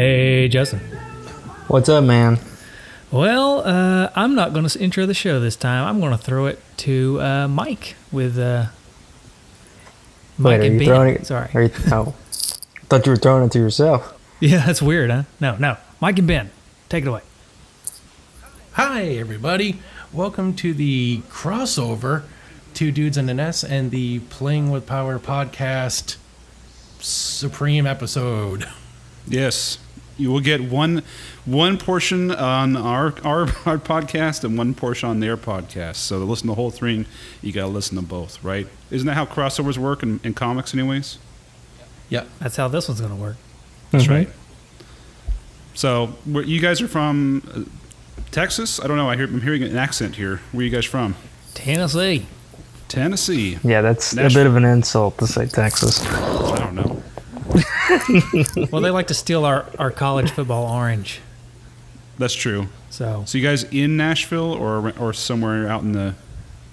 Hey, Justin. What's up, man? Well, uh, I'm not going to intro the show this time. I'm going to throw it to uh, Mike with uh, Mike Wait, are and you Ben. throwing it? Sorry. Are you, oh, thought you were throwing it to yourself. Yeah, that's weird, huh? No, no. Mike and Ben, take it away. Hi, everybody. Welcome to the crossover Two Dudes and an Ass and the Playing with Power podcast Supreme episode. Yes, you will get one one portion on our, our our podcast and one portion on their podcast. So to listen to the whole thing, you got to listen to both, right? Isn't that how crossovers work in, in comics, anyways? Yeah, That's how this one's going to work. That's Mhm. right. So where, you guys are from uh, Texas? I don't know. I hear, I'm hearing an accent here. Where are you guys from? Tennessee. Tennessee. Yeah, that's a bit of an insult to say Texas. I don't know. Well, they like to steal our, our college football orange. That's true. So So you guys in Nashville or or somewhere out in the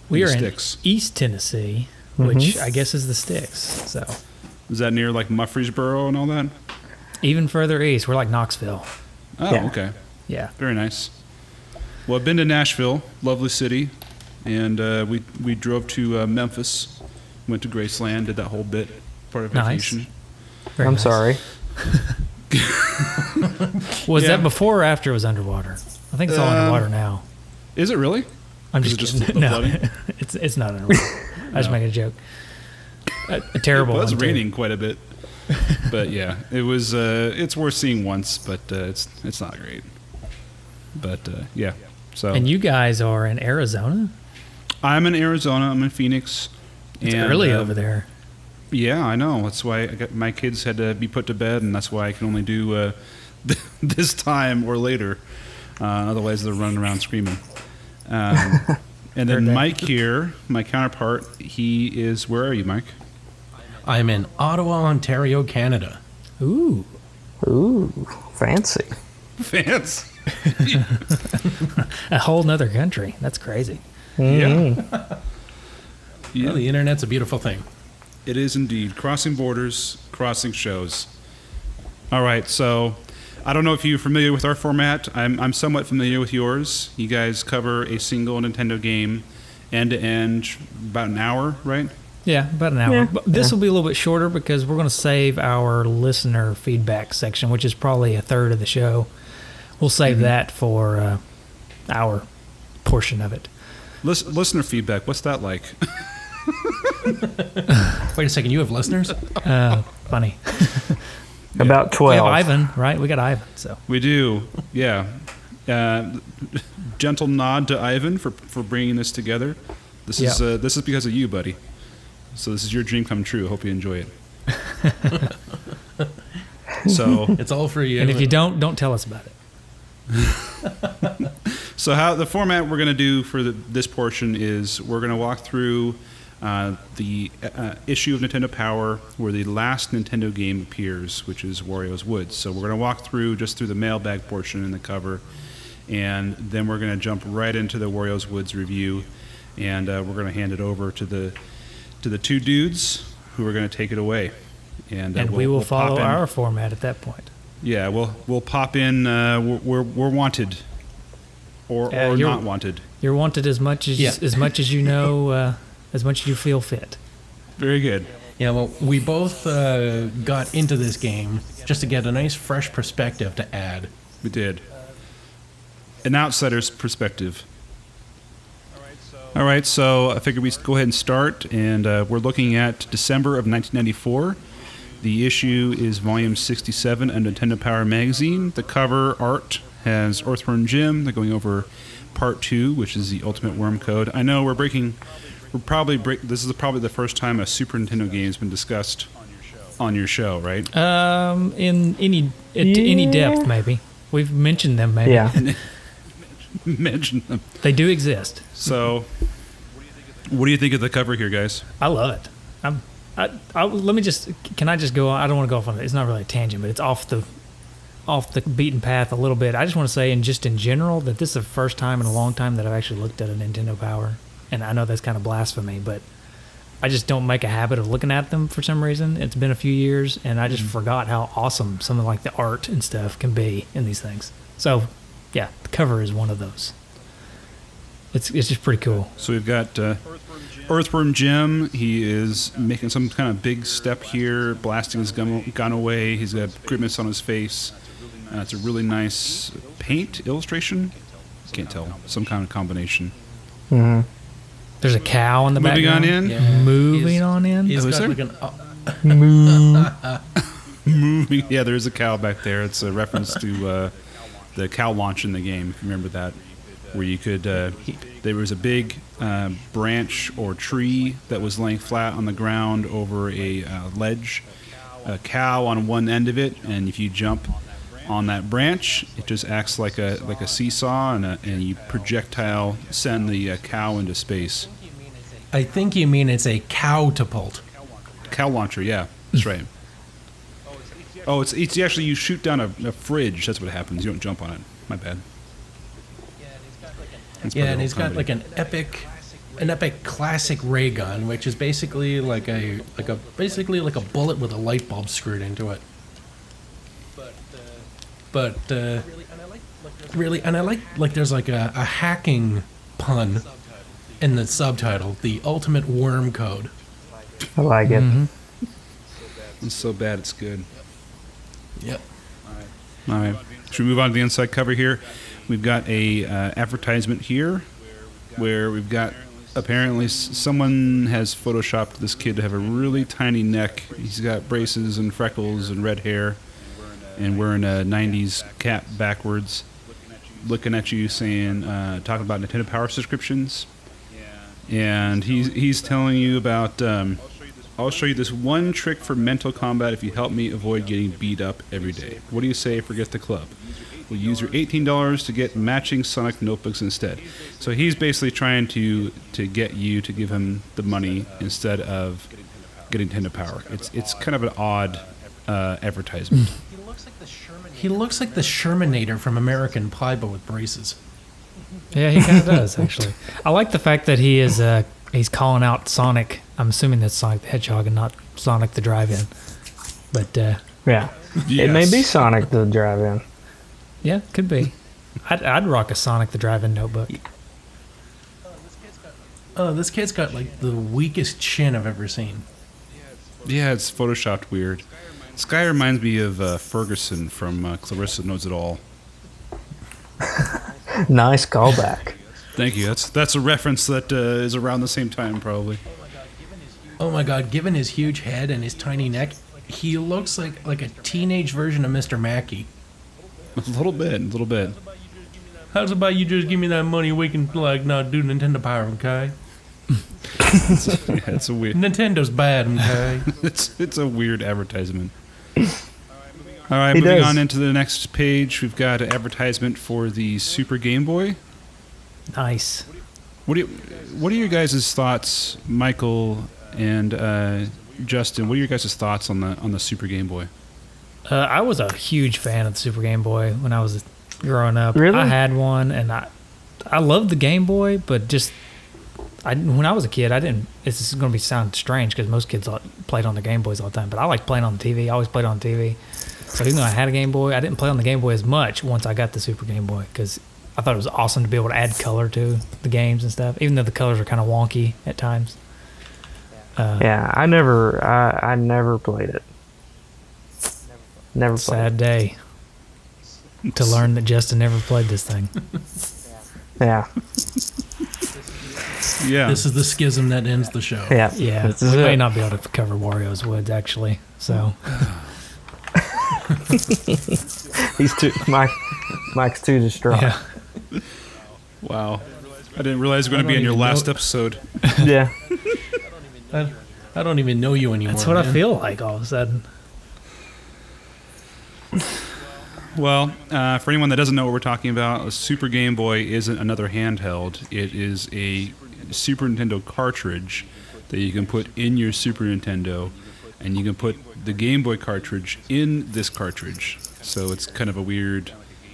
we are the in? East Tennessee, which I guess is the sticks. So Is that near like Murfreesboro and all that? even further east, we're like Knoxville. Oh, Yeah. okay. Yeah. Very nice. Well, I've been to Nashville, lovely city, and uh, we we drove to uh, Memphis, went to Graceland, did that whole bit, part of Nice. vacation. Very I'm nice. sorry. Was Yeah. that before or after it was underwater? I think it's all Uh, underwater now. Is it really? I'm just just kidding. no, flooding? it's it's not underwater. I was making a joke. A, a terrible. It was one, too. raining quite a bit, but yeah, it was. Uh, it's worth seeing once, but uh, it's it's not great. But uh, yeah, so And you guys are in Arizona. I'm in Arizona. I'm in Phoenix. It's and, early uh, over there. Yeah, I know. That's why I got, my kids had to be put to bed, and that's why I can only do uh, this time or later. Uh, otherwise, they're running around screaming. Um, and then. Mike here, my counterpart, he is. Where are you, Mike? I'm in Ottawa, Ontario, Canada. Ooh, Ooh, fancy. Fancy. a whole nother country. That's crazy. Mhm. Yeah, Well, the internet's a beautiful thing. It is indeed crossing borders, crossing shows. All right, so I don't know if you're familiar with our format. I'm, I'm somewhat familiar with yours. You guys cover a single Nintendo game, end to end, about an hour, right? Yeah, about an hour. Yeah. But this Yeah. will be a little bit shorter because we're going to save our listener feedback section, which is probably a third of the show. We'll save Mm-hmm. that for uh, our portion of it. Lis- listener feedback, what's that like? Wait a second, you have listeners? Uh, funny. About twelve. We have Ivan, right? We got Ivan. So we do, yeah. Uh, gentle nod to Ivan for, for bringing this together. This is uh, this is because of you, buddy. So this is your dream come true. Hope you enjoy it. so It's all for you. and if you don't, don't tell us about it. So how the format we're going to do for the, this portion is we're going to walk through uh, the uh, issue of Nintendo Power where the last Nintendo game appears, which is Wario's Woods. So we're going to walk through just through the mailbag portion and the cover, and then we're going to jump right into the Wario's Woods review, and uh, we're going to hand it over to the to the two dudes who are going to take it away. And, uh, And we'll- we will we'll follow our format at that point. yeah, we'll we'll pop in. Uh, we're, we're we're wanted, or Uh, or you're- not wanted. You're wanted as much as Yeah. as much as you know, uh, as much as you feel fit. Very good. Yeah, well, we both uh, got into this game just to get a nice, fresh perspective to add. We did. An outsider's perspective. All right, so I figured we'd go ahead and start, and uh, we're looking at December of 1994. The issue is volume 67 of Nintendo Power magazine. The cover art has Earthworm Jim. They're going over part two, which is the Ultimate Worm Code. I know we're breaking. We're probably break. This is probably the first time a Super Nintendo game has been discussed on your show, right? Um, in any at any depth, maybe we've mentioned them. Maybe Yeah. Mention them. they do exist. So, what do you think of the cover here, guys? I love it. I'm. I, I, let me just. Can I just go? on? I don't want to go off on it. It's not really a tangent, but it's off the, off the beaten path a little bit. I just want to say, and just in general, that this is the first time in a long time that I've actually looked at a Nintendo Power, and I know that's kind of blasphemy, but I just don't make a habit of looking at them for some reason. It's been a few years, and I just Mm-hmm. forgot how awesome some of like the art and stuff can be in these things. So, yeah, the cover is one of those. It's it's just pretty cool. So we've got uh, Earthworm Jim. He is making some kind of big step here, blasting his gun, gun away. He's got grimace on his face. Uh, it's a really nice paint illustration. Can't tell. Some kind of combination. hmm There's a cow in the Moving on background. in. Moving He's- on in. He's Oh, got there? like an. Uh, Moo. Moving. Yeah, there is a cow back there. It's a reference to uh, the cow launch in the game. If you remember that, where you could. Uh, there was a big uh, branch or tree that was laying flat on the ground over a uh, ledge. A cow on one end of it, and if you jump on that branch, it just acts like a like a seesaw, and, a, and you projectile send the uh, cow into space. I think you mean it's a cow catapult. Cow launcher, yeah, that's right. Oh, it's it's actually you shoot down a, a fridge. That's what happens. You don't jump on it. My bad. That's Yeah, and he's got like an epic, an epic classic ray gun, which is basically like a like a basically like a bullet with a light bulb screwed into it. But uh, really, and I like like there's like a, a hacking pun in the subtitle, the ultimate worm code. I like it. It's so bad, it's good. Yep. All right. Should we move on to the inside cover here? We've got a uh, advertisement here, where we've got apparently someone has photoshopped this kid to have a really tiny neck. He's got braces and freckles and red hair, and wearing a '90s cap backwards, looking at you saying, uh, talking about Nintendo Power subscriptions, and he's he's telling you about. Um, I'll show you this one trick for mental combat if you help me avoid getting beat up every day. What do you say forget the Club? We'll use your $18 to get matching Sonic notebooks instead. So he's basically trying to to get you to give him the money instead of getting Nintendo Power. It's it's kind of an odd uh, advertisement. He looks like the Shermanator from American Pie, but with braces. Yeah, he kind of does actually. I like the fact that he is uh, he's calling out Sonic. I'm assuming that's Sonic the Hedgehog and not Sonic the Drive-In. But uh, Yeah. It may be Sonic the drive-in. yeah, could be. I'd, I'd rock a Sonic the Drive-In notebook. Oh, this kid's got like the weakest chin I've ever seen. Yeah, it's photoshopped weird. This guy reminds me of uh, Ferguson from uh, Clarissa Knows It All. Nice callback. Thank you. That's that's a reference that uh, is around the same time, probably. Oh my god, given his huge head and his tiny neck, he looks like like a teenage version of Mr. Mackey. A little bit, a little bit. How's about you just give me that money we can like not do Nintendo Power, okay? Yeah, it's a weird. Nintendo's bad, okay? It's it's a weird advertisement. All right, He moving does. on into the next page, we've got an advertisement for the Super Game Boy. Nice. What do you, what are your guys' thoughts, Michael and uh, Justin? What are your guys' thoughts on the on the Super Game Boy? Uh, I was a huge fan of the Super Game Boy when I was growing up. Really? I had one, and I I loved the Game Boy, but just I when I was a kid, I didn't. This is going to be sound strange because most kids played on the Game Boys all the time, but I liked playing on the TV. I always played on TV. So even though I had a Game Boy, I didn't play on the Game Boy as much once I got the Super Game Boy because I thought it was awesome to be able to add color to the games and stuff, even though the colors are kind of wonky at times. Uh, Yeah, I never, I, I never played it. Never played. Sad day to learn that Justin never played this thing. Yeah, Yeah, this is the schism that ends the show. yeah, Yeah, This we may it. not be able to cover Wario's Woods actually. So He's too Mike. Mike's too distraught. yeah, wow. I didn't realize we are going to be in your last know- episode. yeah. I, I don't even know you anymore. that's what I feel like all of a sudden. Well, uh, for anyone that doesn't know what we're talking about, a Super Game Boy isn't another handheld. It is a Super Nintendo cartridge that you can put in your Super Nintendo, and you can put the Game Boy cartridge in this cartridge. So it's kind of a weird,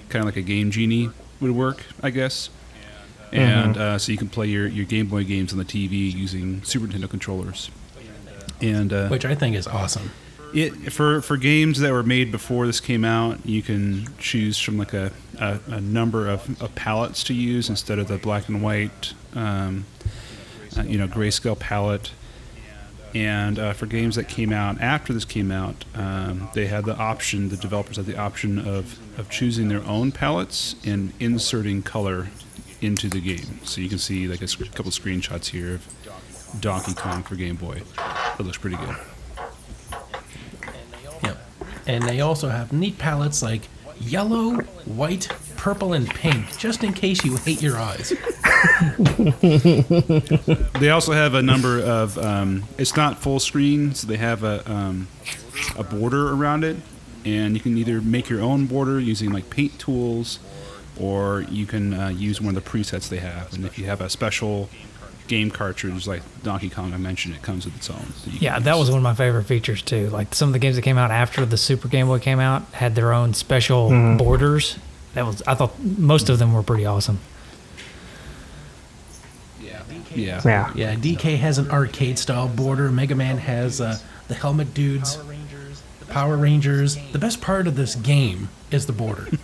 kind of like a Game Genie would work, I guess. and uh, so you can play your, your Game Boy games on the TV using Super Nintendo controllers. And uh, which I think is awesome. It for for games that were made before this came out, you can choose from like a, a, a number of, of palettes to use instead of the black and white, um, uh, you know, grayscale palette. And uh, for games that came out after this came out, um, they had the option. The developers had the option of of choosing their own palettes and inserting color into the game. So you can see like a sc- couple screenshots here of Donkey Kong for Game Boy. That looks pretty good. And they also have neat palettes like yellow, white, purple, and pink, just in case you hate your eyes. They also have a number of. Um, it's not full screen, so they have a um, a border around it, and you can either make your own border using like paint tools, or you can uh, use one of the presets they have. And if you have a special game cartridge like Donkey Kong, I mentioned, it comes with its own. So Yeah, that was one of my favorite features too. Like some of the games that came out after the Super Game Boy came out had their own special borders. That was I thought most of them were pretty awesome. Yeah. Yeah. Yeah, DK has an arcade style border. Mega Man has uh, the Helmet Dudes, the Power Rangers. The best part of this game is the border.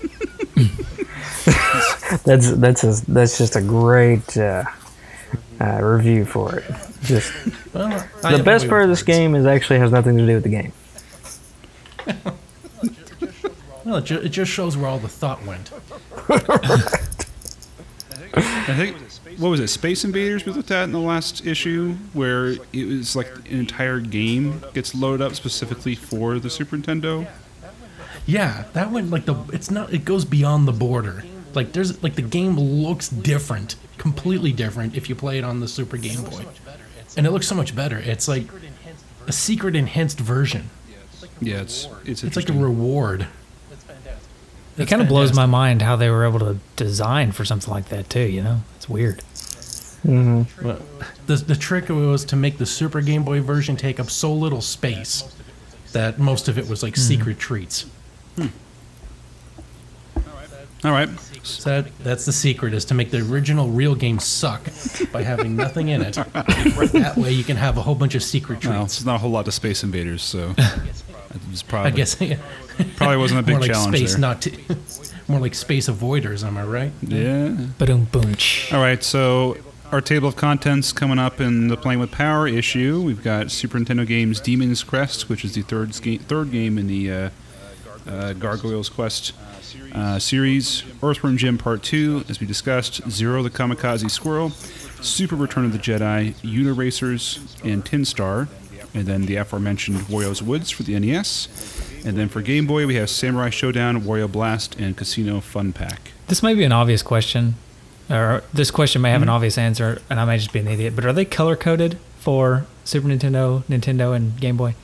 That's that's a, that's just a great uh, uh, review for it. Just Well, the best part of this words. game is actually has nothing to do with the game. Well, it, ju- it just shows where all the thought went. I think what was it? Space Invaders we looked at in the last issue, where it was like an entire game gets loaded up specifically for the Super Nintendo. Yeah, that one like the it's not it goes beyond the border. Like there's like the game looks different, completely different if you play it on the Super Game Boy. And it looks so much better. It's like a secret enhanced version. Yeah, it's it's It's like a interesting. reward. It kind of blows my mind how they were able to design for something like that too. You know, it's weird. Mm-hmm. Well, the the trick was to make the Super Game Boy version take up so little space that most of it was like mm-hmm. secret treats. All right. So that, that's the secret is to make the original real game suck by having nothing in it. that way you can have a whole bunch of secret Well, it's not a whole lot to Space Invaders, so it's I probably guess probably wasn't a big more like challenge space there. not to, more like space avoiders, am I right? yeah. Boom, boom. All right, so our table of contents coming up in the Playing with Power issue. We've got Super Nintendo games Demon's Crest, which is the third third game in the uh, uh, Gargoyles Quest uh, series. Earthworm Jim Part 2, as we discussed. Zero the Kamikaze Squirrel. Super Return of the Jedi, Uniracers, and Tin Star. And then the aforementioned Wario's Woods for the NES. And then for Game Boy, we have Samurai Shodown, Wario Blast, and Casino Fun Pack. This may be an obvious question, or this question may have an obvious answer, and I may just be an idiot. But are they color coded for Super Nintendo, Nintendo, and Game Boy?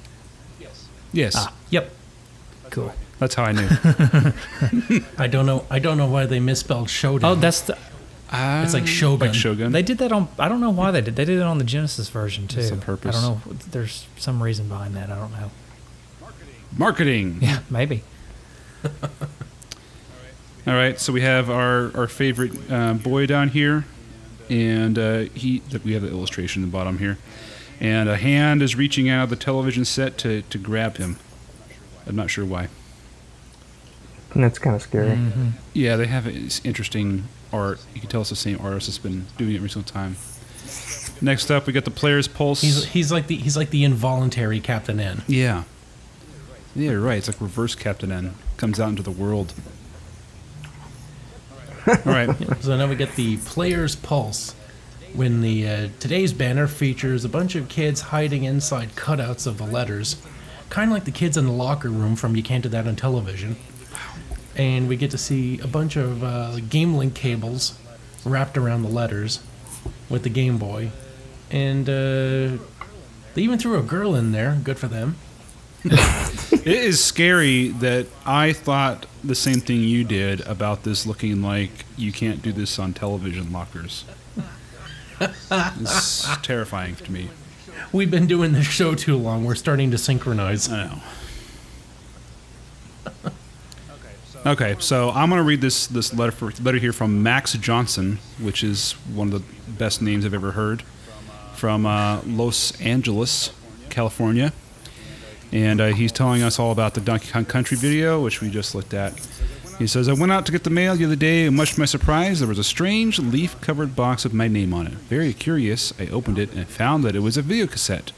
Yes. Yes, Ah. Yep. Cool. That's how I knew. I don't know. I don't know why they misspelled showdown. Oh, that's the. it's like Shogun. like Shogun. They did that on. I don't know why they did. They did it on the Genesis version too. It's on purpose. I don't know. There's some reason behind that. I don't know. Marketing. Marketing. Yeah, maybe. All right, so we have our our favorite uh, boy down here, and uh, he. We have the illustration in the bottom here, and a hand is reaching out of the television set to to grab him. I'm not sure why. And that's kind of scary. Mm-hmm. Yeah, they have interesting art. You can tell it's the same artist that's been doing it every single time. Next up, we got the player's pulse. He's he's like the he's like the involuntary Captain N. yeah. Yeah, you're right. It's like reverse Captain N comes out into the world. All right. So now we get the player's pulse. When the uh, today's banner features a bunch of kids hiding inside cutouts of the letters, kind of like the kids in the locker room from You Can't Do That on Television. And we get to see a bunch of uh, Game Link cables wrapped around the letters with the Game Boy, and uh, they even threw a girl in there. Good for them. It is scary that I thought the same thing you did about this looking like you can't do this on television lockers. It's terrifying to me. We've been doing this show too long. We're starting to synchronize. I know. Okay, so I'm going to read this this letter for, letter here from Max Johnson, which is one of the best names I've ever heard, from uh, Los Angeles, California, and uh, he's telling us all about the Donkey Kong Country video, which we just looked at. He says, I went out to get the mail the other day, and much to my surprise, there was a strange leaf covered box with my name on it. Very curious, I opened it and found that it was a video cassette.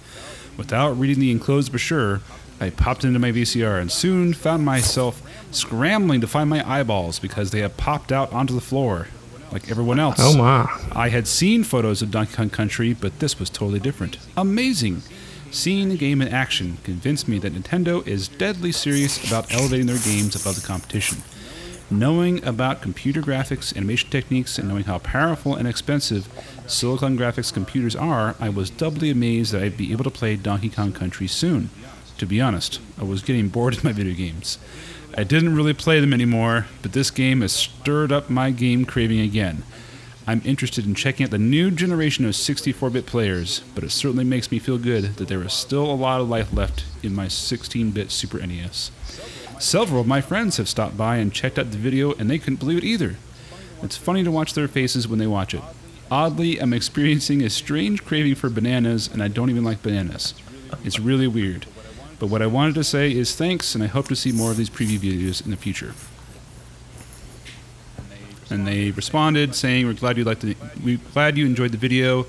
Without reading the enclosed brochure, I popped into my VCR and soon found myself scrambling to find my eyeballs because they had popped out onto the floor, like everyone else. Oh my. I had seen photos of Donkey Kong Country, but this was totally different. Amazing! Seeing the game in action convinced me that Nintendo is deadly serious about elevating their games above the competition. Knowing about computer graphics, animation techniques, and knowing how powerful and expensive Silicon Graphics computers are, I was doubly amazed that I'd be able to play Donkey Kong Country soon. To be honest, I was getting bored of my video games. I didn't really play them anymore, but this game has stirred up my game craving again. I'm interested in checking out the new generation of 64 bit players, but it certainly makes me feel good that there is still a lot of life left in my 16 bit Super NES. Several of my friends have stopped by and checked out the video, and they couldn't believe it either. It's funny to watch their faces when they watch it. Oddly, I'm experiencing a strange craving for bananas, and I don't even like bananas. It's really weird. But what I wanted to say is thanks, and I hope to see more of these preview videos in the future. And they responded saying, "We're glad you liked the, we're glad you enjoyed the video.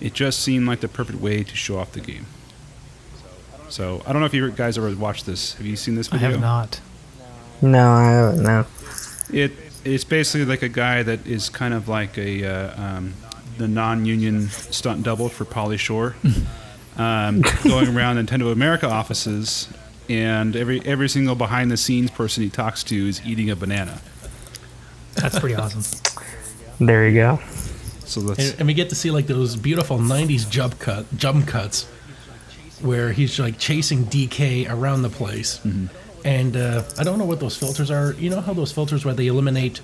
It just seemed like the perfect way to show off the game." So I don't know if you guys ever watched this. Have you seen this before? I have not. No, I haven't. No. It it's basically like a guy that is kind of like a uh, um, the non-union stunt double for Pauly Shore, um, going around Nintendo America offices, and every every single behind-the-scenes person he talks to is eating a banana. That's pretty awesome. There you go. So that's And, and we get to see like those beautiful '90s jump cut jump cuts, where he's like chasing DK around the place. And uh, I don't know what those filters are. You know how those filters where they eliminate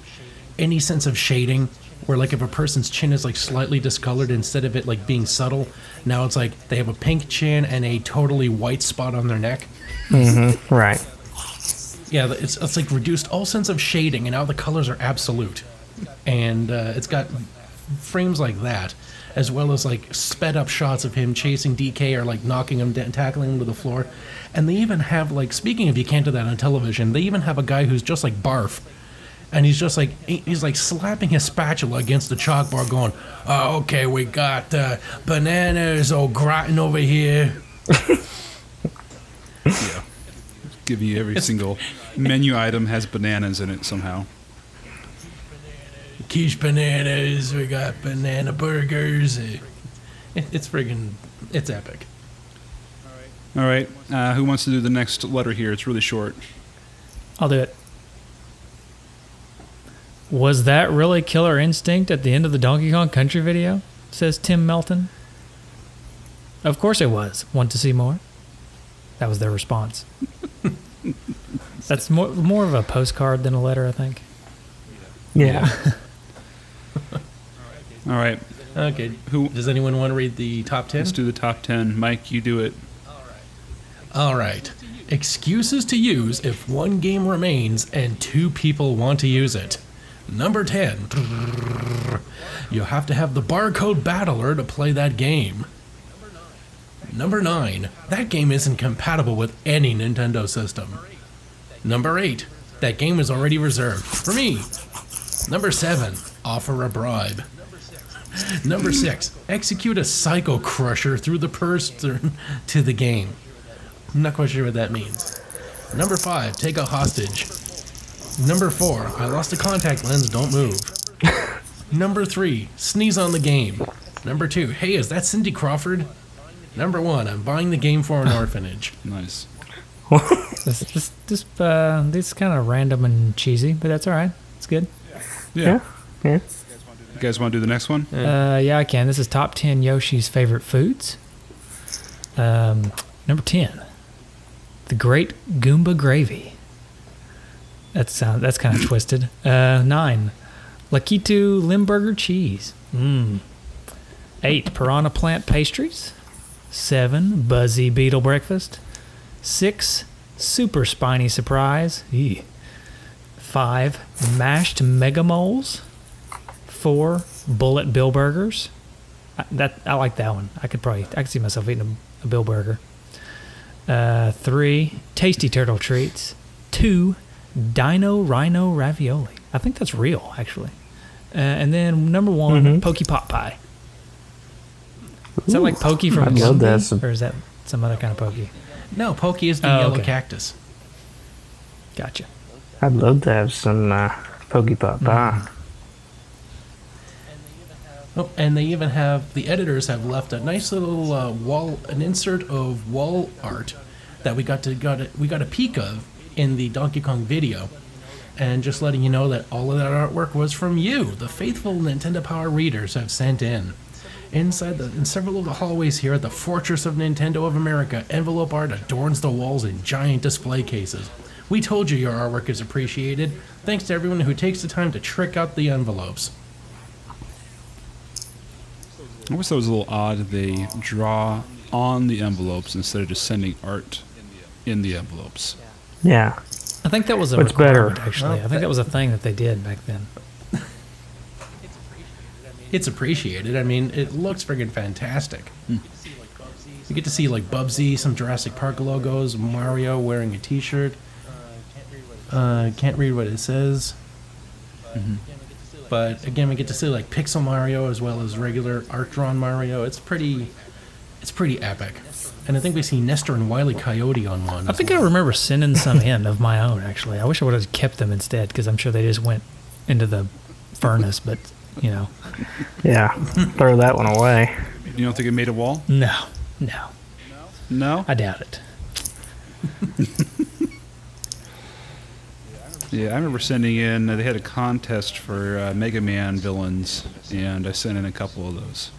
any sense of shading, where like if a person's chin is like slightly discolored instead of it like being subtle, now it's like they have a pink chin and a totally white spot on their neck. Right. Yeah, it's, it's like reduced all sense of shading, and now the colors are absolute. And uh, it's got frames like that, as well as like sped up shots of him chasing DK or like knocking him down, tackling him to the floor. And they even have like, speaking of you can't do that on television, they even have a guy who's just like barf. And he's just like he's like slapping his spatula against the chalkboard, going, oh, "Okay, we got uh, bananas au gratin over here." yeah, give you every single menu item has bananas in it somehow. quiche bananas. We got banana burgers. It's friggin' it's epic. All right, uh, who wants to do the next letter here? It's really short. I'll do it. Was that really Killer Instinct at the end of the Donkey Kong Country video? Says Tim Melton. Of course it was. Want to see more? That was their response. That's more more of a postcard than a letter, I think. Yeah. All right, Okay. Who- does anyone want to read the top ten? let's do the top ten. Mike, you do it. All right. Excuses to use if one game remains and two people want to use it. Number 10. You have to have the barcode battler to play that game. Number 9. That game isn't compatible with any Nintendo system. Number 8. That game is already reserved for me. Number 7. Offer a bribe. Number 6. Execute a psycho crusher through the person to the game. I'm not quite sure what that means. Number five, take a hostage. Number four, I lost a contact lens, don't move. Number three, sneeze on the game. Number two, hey, is that Cindy Crawford? Number one, I'm buying the game for an orphanage. Nice. This this this uh this is kind of random and cheesy, but that's all right. It's good. Yeah. Yeah. Yeah. You guys want to do the next one? Uh, yeah, I can. This is top 10 Yoshi's favorite foods. Um, number 10, the Great Goomba Gravy. That sound, that's kind of twisted. Uh, 9, Lakitu Limburger Cheese. Mmm. 8, Piranha Plant Pastries. 7, Buzzy Beetle Breakfast. 6, Super Spiny Surprise. Five, mashed mega moles. Four, bullet Bill burgers. I, that I like that one. I could probably I could see myself eating a, a Bill burger. Uh, three, tasty turtle treats. Two, dino rhino ravioli. I think that's real actually. Uh, and then number one, Mhm. pokey pot pie. Is that like pokey from I'd love Gumby, that. Some- or is that some other kind of pokey? No, Pokey is the Oh, yellow okay. cactus. Gotcha. I'd love to have some uh, pokey pot pie. Oh, and they even have the editors have left a nice little uh, wall, an insert of wall art that we got to got a, we got a peek of in the Donkey Kong video, and just letting you know that all of that artwork was from you, the faithful Nintendo Power readers have sent in. Inside the in several of the hallways here at the Fortress of Nintendo of America, envelope art adorns the walls in giant display cases. We told you your artwork is appreciated. Thanks to everyone who takes the time to trick out the envelopes. I wish it was a little odd they draw on the envelopes instead of just sending art in the envelopes. Yeah. I think that was a What's better? actually. Well, I think that- that was a thing that they did back then. it's appreciated. I mean, it looks friggin' fantastic. You get to see like Bubsy, some Jurassic Park logos, Mario wearing a T-shirt. Uh, can't read what it says. But again, we get to see like Pixel Mario as well as regular art drawn Mario. It's pretty, it's pretty epic. And I think we see Nester and Wily Coyote on one. I as think I remember sending some in of my own, actually. I wish I would have kept them instead because I'm sure they just went into the furnace, but, you know, Yeah. Throw that one away. You don't think it made a wall? no, no. No. I doubt it. Yeah, I remember sending in. They had a contest for uh, Mega Man villains, and I sent in a couple of those.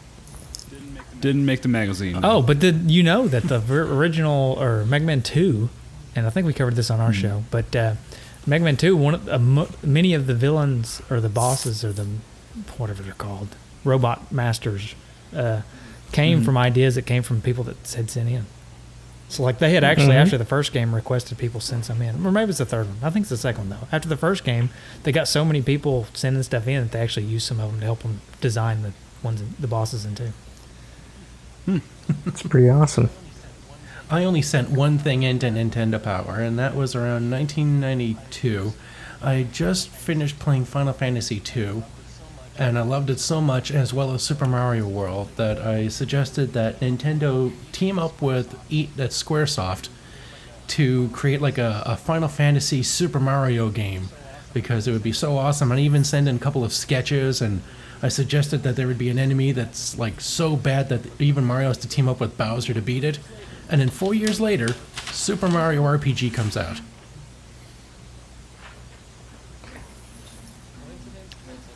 Didn't make the magazine. Oh, but did you know that the ver- original or Mega Man Two, and I think we covered this on our show, but uh, Mega Man Two, one of, mo- many of the villains or the bosses or the whatever they're called, robot masters, uh, came from ideas that came from people that had sent in. So like they had actually Mhm. after the first game requested people send some in, or maybe it's the third one. I think it's the second one though. After the first game, they got so many people sending stuff in that they actually used some of them to help them design the ones, the bosses in two. It's pretty awesome. I only sent one thing into Nintendo Power, and that was around 1992. I just finished playing Final Fantasy II, and I loved it so much, as well as Super Mario World, that I suggested that Nintendo team up with Eat that SquareSoft to create like a, a Final Fantasy Super Mario game because it would be so awesome. And even sent in a couple of sketches and I suggested that there would be an enemy that's like so bad that even Mario has to team up with Bowser to beat it. And then four years later, Super Mario RPG comes out.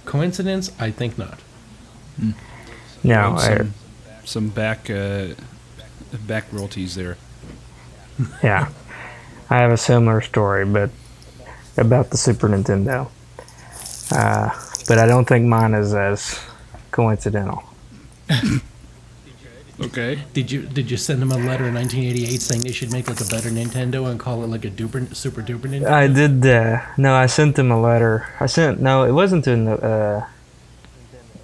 Coincidence? I think not. No, And I, some, some back uh, back royalties there. yeah. I have a similar story, but about the Super Nintendo. Uh, but I don't think mine is as coincidental. Okay. Did you did you send them a letter in 1988 saying they should make like a better Nintendo and call it like a duper super duper Nintendo? I did. Uh, no, I sent them a letter. I sent. No, it wasn't to uh,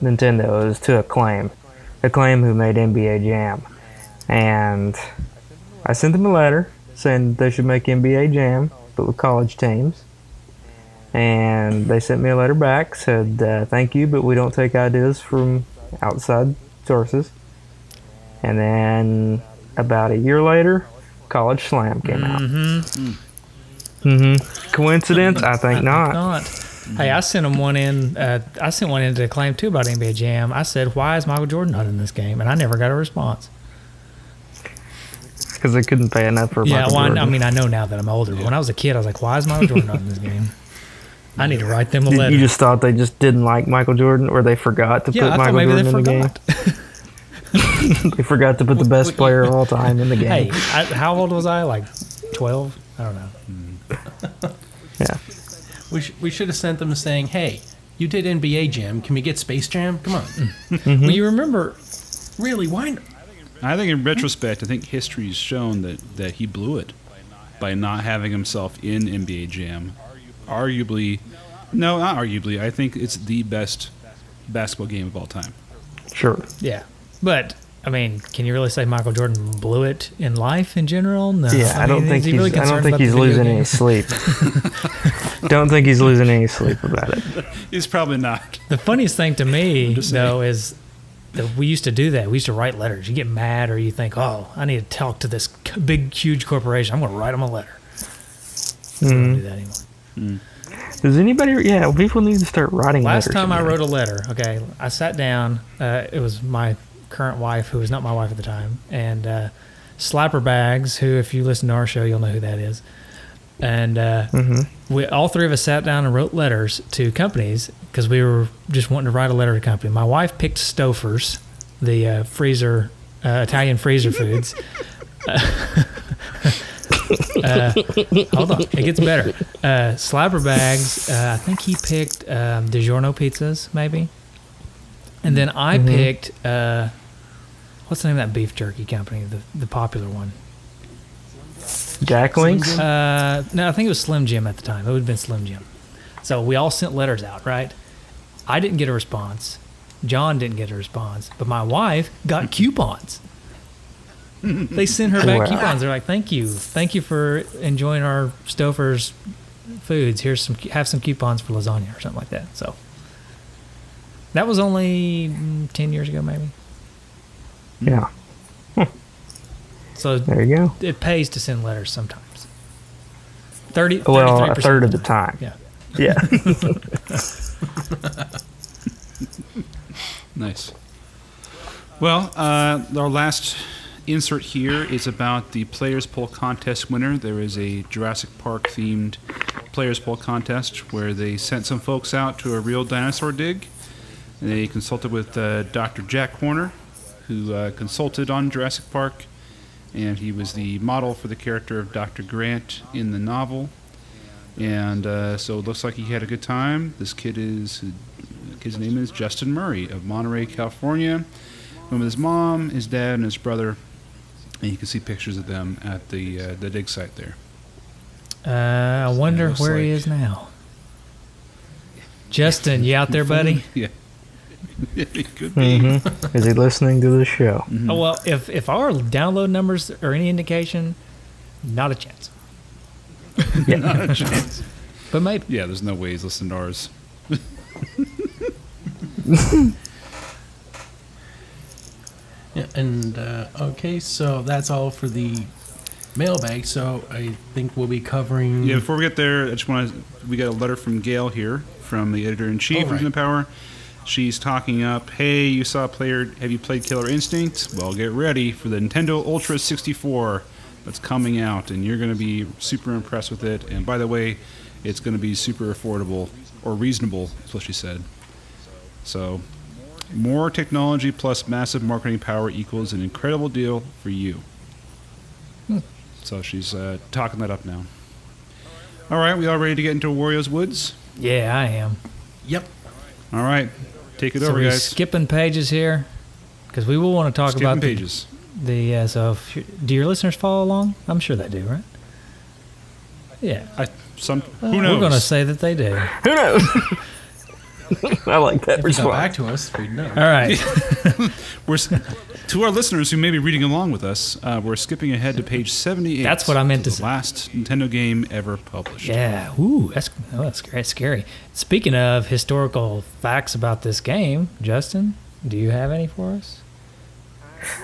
Nintendo. It was to Acclaim. Acclaim, who made NBA Jam, and I sent them a letter saying they should make NBA Jam, but with college teams. And they sent me a letter back, said uh, thank you, but we don't take ideas from outside sources. And then about a year later, College Slam came out. mm-hmm. Coincidence? I think not. Not. Hey, I sent him one in. Uh, I sent one in to Acclaim too about NBA Jam. I said, "Why is Michael Jordan not in this game?" And I never got a response. Because they couldn't pay enough for yeah, Michael well, I, I mean, I know now that I'm older. But when I was a kid, I was like, "Why is Michael Jordan not in this game?" I need to write them a letter. you just thought they just didn't like Michael Jordan, or they forgot to yeah, put I Michael Jordan they in the forgot. game. they forgot to put the best player of all time in the game. hey, I, how old was I? Like twelve? I don't know. Yeah. We, sh- we should have sent them saying, hey, you did NBA Jam. Can we get Space Jam? Come on. Mm-hmm. Well, you remember? really? Why? n- I think in retrospect, I think history's shown that, that he blew it by not having himself in NBA Jam arguably, no, not arguably. I think it's the best basketball game of all time. Sure. Yeah, but I mean, can you really say Michael Jordan blew it in life in general? No. Yeah, I, don't mean, think is he he's. really I don't think he's losing game? any sleep. don't think he's losing any sleep about it. He's probably not. The funniest thing to me, just though, is that we used to do that. We used to write letters. You get mad, or you think, "Oh, I need to talk to this big, huge corporation. I'm going to write them a letter." We Mm-hmm. don't do that anymore. Does anybody? Yeah, people need to start writing. Last time I wrote a letter, okay, I sat down. Uh, it was my current wife, who was not my wife at the time, and uh, Slapper Bags, who, if you listen to our show, you'll know who that is. And uh, we all three of us sat down and wrote letters to companies because we were just wanting to write a letter to a company. My wife picked Stouffer's, the uh, freezer, uh, Italian freezer foods. uh, hold on, it gets better. Uh, Slapper Bags, uh, I think he picked um, DiGiorno pizzas, maybe. And then I picked, uh, what's the name of that beef jerky company, the, the popular one? Jack Links. Uh, no, I think it was Slim Jim at the time. It would have been Slim Jim. So we all sent letters out, right? I didn't get a response. John didn't get a response, but my wife got coupons. they sent her back Wow. coupons. They're like, "Thank you, thank you for enjoying our Stouffer's foods. Here's some, have some coupons for lasagna or something like that." So that was only mm, ten years ago, maybe. Yeah, So there you go. it pays to send letters sometimes. 30, Well, a third of the time. Yeah. Yeah. Nice. Well, uh, our last insert here is about the Players Poll Contest winner. There is a Jurassic Park themed Players Poll Contest where they sent some folks out to a real dinosaur dig. They consulted with uh, Dr. Jack Horner, who uh, consulted on Jurassic Park, and he was the model for the character of Dr. Grant in the novel. And uh, so it looks like he had a good time. This kid is his name is Justin Murray of Monterey, California. Went with his mom, his dad, and his brother. And you can see pictures of them at the uh, the dig site there. Uh, I wonder looks where he is now. Justin, you out there, buddy? Yeah. it could be. hmm Is he listening to the show? Oh, well, if if our download numbers are any indication, not a chance. yeah. Not a chance. But maybe. Yeah, there's no way he's listening to ours. Yeah, and uh, okay, so that's all for the mailbag. So I think we'll be covering. Yeah, before we get there, I just want to. We got a letter from Gail here, from the editor in chief of right. Reason Power. She's talking up. Hey, you saw player? Have you played Killer Instinct? Well, get ready for the Nintendo Ultra 64 that's coming out, and you're going to be super impressed with it. And by the way, it's going to be super affordable or reasonable. is what she said. So, more technology plus massive marketing power equals an incredible deal for you. So she's uh, talking that up now. All right, we all ready to get into Wario's Woods? Yeah, I am. Yep. All right, take it so over, we're guys. skipping pages here because we will want to talk Skipping about the, pages. the. Uh, so, if do your listeners follow along? I'm sure they do, right? Yeah. I, some Well, who knows? We're going to say that they do. Who knows? I like that If you got back response. to us, we know. All right. We're to our listeners who may be reading along with us. Uh, we're skipping ahead to page seventy-eight. That's what I meant to the say. last Nintendo game ever published. Yeah. Ooh, that's oh, that's great. Scary. Speaking of historical facts about this game, Justin, do you have any for us?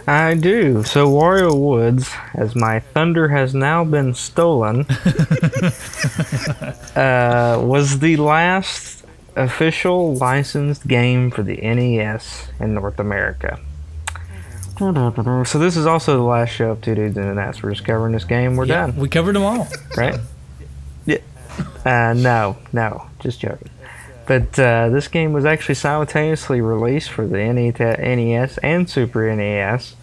I do. So Wario Woods, as my thunder has now been stolen, uh, was the last official licensed game for the NES in North America. So this is also the last show of Two Dudes and an Ass. We're just covering this game. We're Yeah, done, We covered them all. right? Yeah. Uh, no, no, just joking. But uh, this game was actually simultaneously released for the NES and Super NES,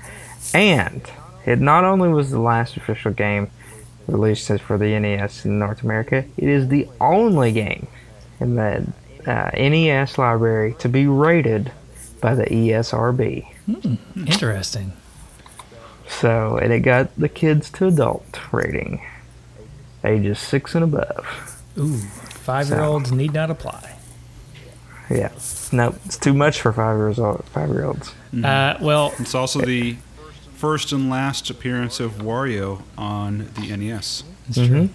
and it not only was the last official game released for the NES in North America, it is the only game in the uh, NES library to be rated by the ESRB. Interesting. So, and it got the kids to adult rating, ages six and above. Ooh. Five year olds need not apply. Yeah. No, it's too much for five years old. Five year olds. Uh, well, It's also the first and last appearance of Wario on the NES. it's true.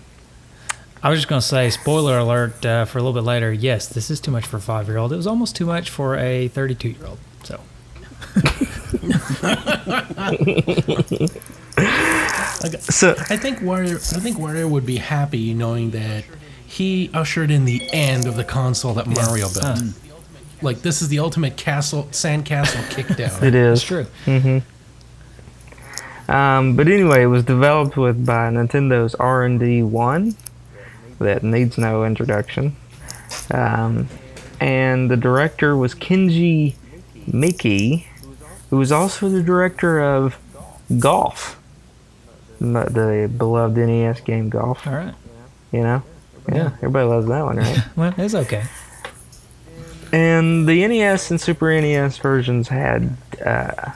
I was just going to say, spoiler alert uh, for a little bit later. Yes, this is too much for a five year old. It was almost too much for a 32 year old. So, So I think Wario. I think Wario would be happy knowing that he ushered in the end of the console that Mario built. Huh. Like this is the ultimate castle, sandcastle kickdown. it it's is. true. Um, but anyway, it was developed with by Nintendo's R and D one, that needs no introduction. Um, and the director was Kenji Miki, who was also the director of Golf, the beloved NES game Golf. All right. You know, yeah, everybody loves that one, right? Well, it's okay. And the NES and Super NES versions had uh,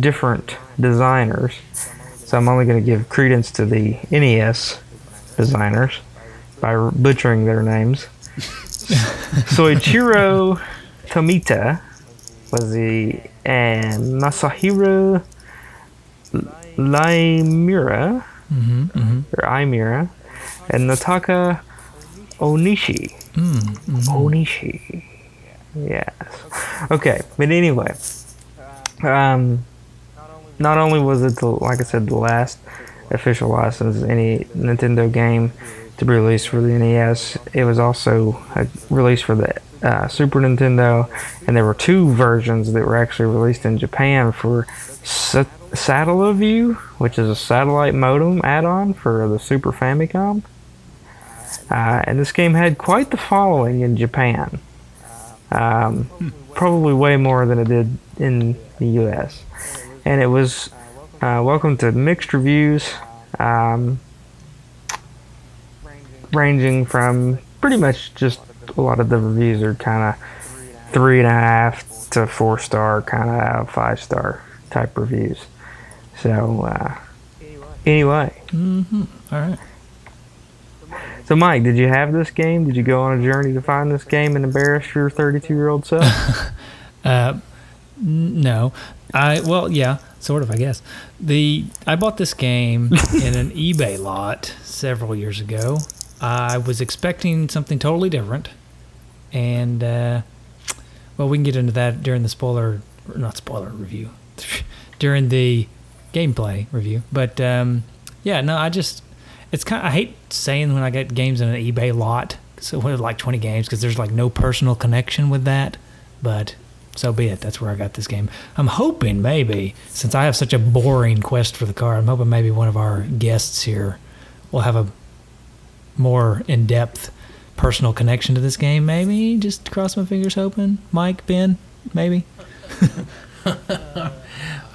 different designers. So I'm only going to give credence to the NES designers by butchering their names. Soichiro Tomita was the and Masahiro Laimura Mm-hmm, mm-hmm. or Imira and Nataka Onishi. Onishi. Yes. Okay, but anyway, um, not only was it the, like I said, the last official license any Nintendo game to be released for the NES, it was also released for the uh, Super Nintendo, and there were two versions that were actually released in Japan for Sa- Satellaview, which is a satellite modem add-on for the Super Famicom. Uh, and this game had quite the following in Japan. Um, probably way more than it did in the U.S. And it was uh, welcome to mixed reviews, um, ranging from pretty much just a lot of the reviews are kind of three and a half to four star, kind of five star type reviews. So uh, anyway, All right. so Mike, did you have this game? Did you go on a journey to find this game and embarrass your 32 year old self? Uh, no, I well, yeah, sort of, I guess. The I bought this game in an eBay lot several years ago. I was expecting something totally different, and uh, well, we can get into that during the spoiler, not spoiler review, during the gameplay review. But um, yeah, no, I just it's kind. I hate saying when I get games in an eBay lot, so like twenty games, because there's like no personal connection with that. But so be it. That's where I got this game. I'm hoping maybe, since I have such a boring quest for the car, I'm hoping maybe one of our guests here will have a more in-depth personal connection to this game. Maybe just cross my fingers, hoping. Mike, Ben, maybe.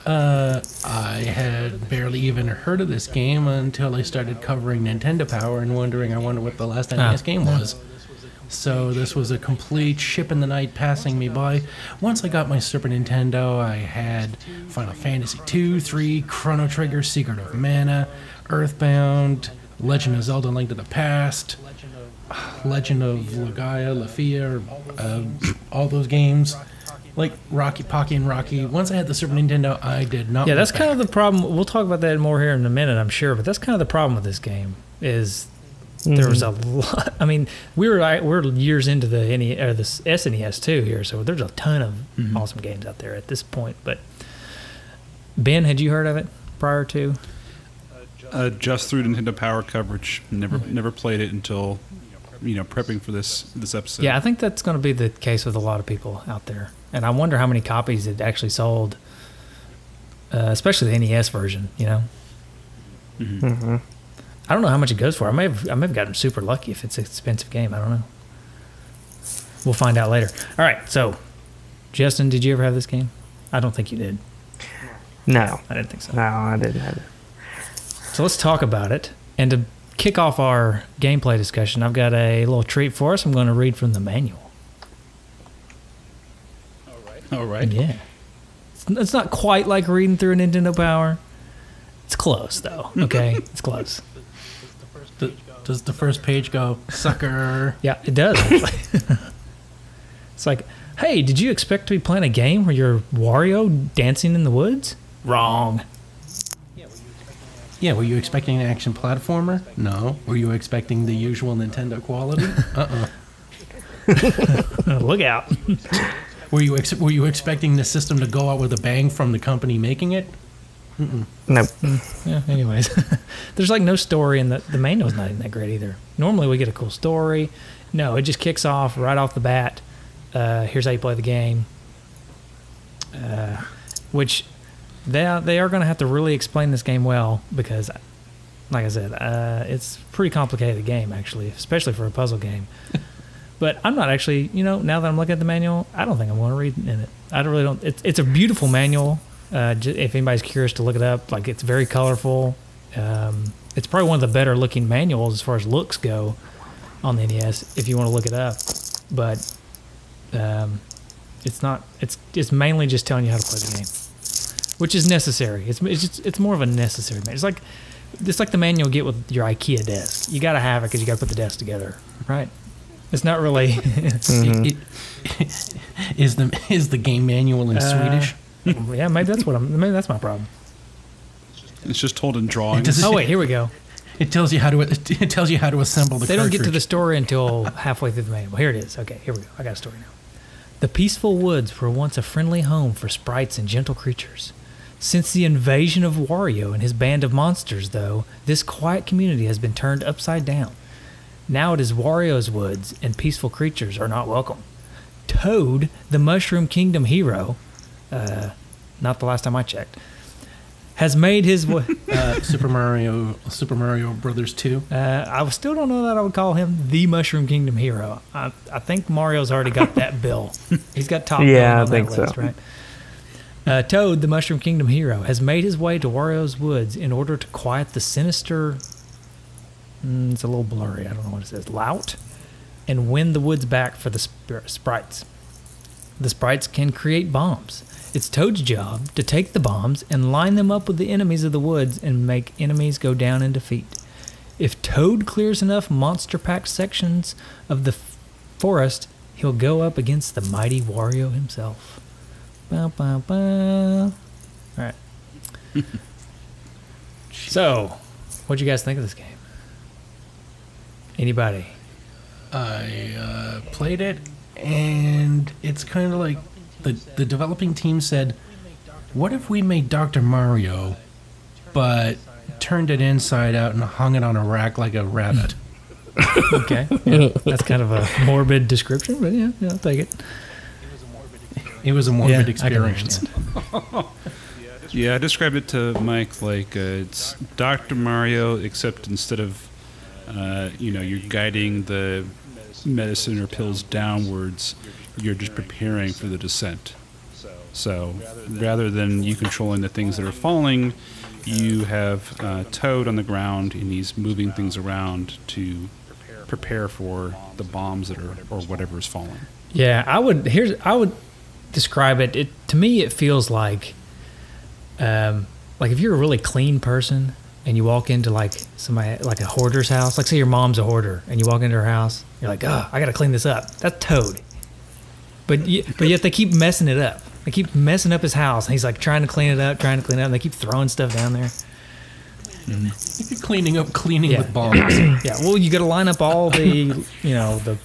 Uh, I had barely even heard of this game until I started covering Nintendo Power and wondering, I wonder what the last NES Ah. game was. So this was a complete ship in the night passing me by. Once I got my Super Nintendo, I had Final Fantasy 2, 3, Chrono Trigger, Secret of Mana, Earthbound, Legend of Zelda: Link to the Past, Legend of Legaia, Lufia, uh, all those games. Like Rocky, Pocky, and Rocky. Once I had the Super Nintendo, I did not. Yeah, look that's kind back. of the problem. We'll talk about that more here in a minute, I'm sure. But that's kind of the problem with this game is there was a lot. I mean, we were I- we're years into the NE or the SNES too here, so there's a ton of awesome games out there at this point. But Ben, had you heard of it prior to? Uh, just through Nintendo Power coverage. Never never played it until you know prepping for this this episode. Yeah, I think that's going to be the case with a lot of people out there, and I wonder how many copies it actually sold, uh, especially the NES version. You know, hmm I don't know how much it goes for. I may have I may have gotten super lucky if it's an expensive game. I don't know. We'll find out later. All right, so Justin, did you ever have this game? I don't think you did. No, I didn't think so. no, I didn't have it. So let's talk about it. And to kick off our gameplay discussion, I've got a little treat for us. I'm going to read from the manual. All right. All right. Yeah. It's, it's not quite like reading through a Nintendo Power. It's close, though. Okay? it's close. Does the first page go sucker? Yeah, it does. it's like, hey, did you expect to be playing a game where you're Wario dancing in the woods? Wrong. Yeah, were you expecting an action platformer? No. Were you expecting the usual Nintendo quality? Uh uh Look out. Were you ex- were you expecting the system to go out with a bang from the company making it? Nope. Yeah, anyways. There's like no story, and the, the manual's not even that great either. Normally we get a cool story. No, it just kicks off right off the bat. Uh, here's how you play the game. Uh, which they are, they are going to have to really explain this game well because, like I said, uh, it's a pretty complicated game actually, especially for a puzzle game. but I'm not actually, you know, now that I'm looking at the manual, I don't think I'm going to read in it. I don't really don't. It's it's a beautiful manual. Uh, j- if anybody's curious to look it up, like it's very colorful. Um, it's probably one of the better looking manuals as far as looks go on the NES. If you want to look it up, but um, it's not. It's it's mainly just telling you how to play the game, which is necessary. It's it's just, it's more of a necessary. Man. It's like it's like the manual you get with your IKEA desk. You got to have it because you got to put the desk together, right? It's not really. It- it- is the is the game manual in Uh, Swedish? yeah, maybe that's what I'm. Maybe that's my problem. It's just told in drawings. Does Oh wait, here we go. It tells you how to it tells you how to assemble the They don't get to the cartridge. story until halfway through the manual. Here it is. Okay, here we go. I got a story now. The peaceful woods were once a friendly home for sprites and gentle creatures. Since the invasion of Wario and his band of monsters, though, this quiet community has been turned upside down. Now it is Wario's woods, and peaceful creatures are not welcome. Toad, the Mushroom Kingdom hero, uh, not the last time I checked, has made his. wa- uh, Super Mario Super Mario Brothers 2. Uh, I still don't know that I would call him the Mushroom Kingdom hero. I, I think Mario's already got that bill. He's got top. Yeah, billing I on think that so. list, right? Uh, Toad, the Mushroom Kingdom hero, has made his way to Wario's woods in order to quiet the sinister. Mm, it's a little blurry. I don't know what it says. Lout, and win the woods back for the spir- sprites. The sprites can create bombs. It's Toad's job to take the bombs and line them up with the enemies of the woods and make enemies go down in defeat. If Toad clears enough monster packed sections of the f- forest, he'll go up against the mighty Wario himself. All right. so, what'd you guys think of this game? Anybody? I uh, played it, and it's kind of like the the developing team said, "What if we made Dr. Mario, but turned it inside out and hung it on a rack like a rabbit?" Okay. Yeah, that's kind of a morbid description, but yeah, yeah I'll take it. It was a Yeah, morbid I can experience. Yeah, I described it to Mike like uh, it's Dr. Mario, except instead of, uh, you know, you're guiding the medicine or pills downwards, you're just preparing for the descent. So rather than you controlling the things that are falling, you have uh, Toad on the ground and he's moving things around to prepare for the bombs that are or whatever is falling. Yeah, I would here's I would describe it. It to me it feels like um like if you're a really clean person and you walk into like somebody like a hoarder's house, like say your mom's a hoarder and you walk into her house, you're like, "Oh, I got to clean this up." That's Toad. But y- but yet they keep messing it up. They keep messing up his house. And he's like trying to clean it up, trying to clean it up, and they keep throwing stuff down there. cleaning up, cleaning Yeah. with bombs. Yeah, well, you got to line up all the, you know, the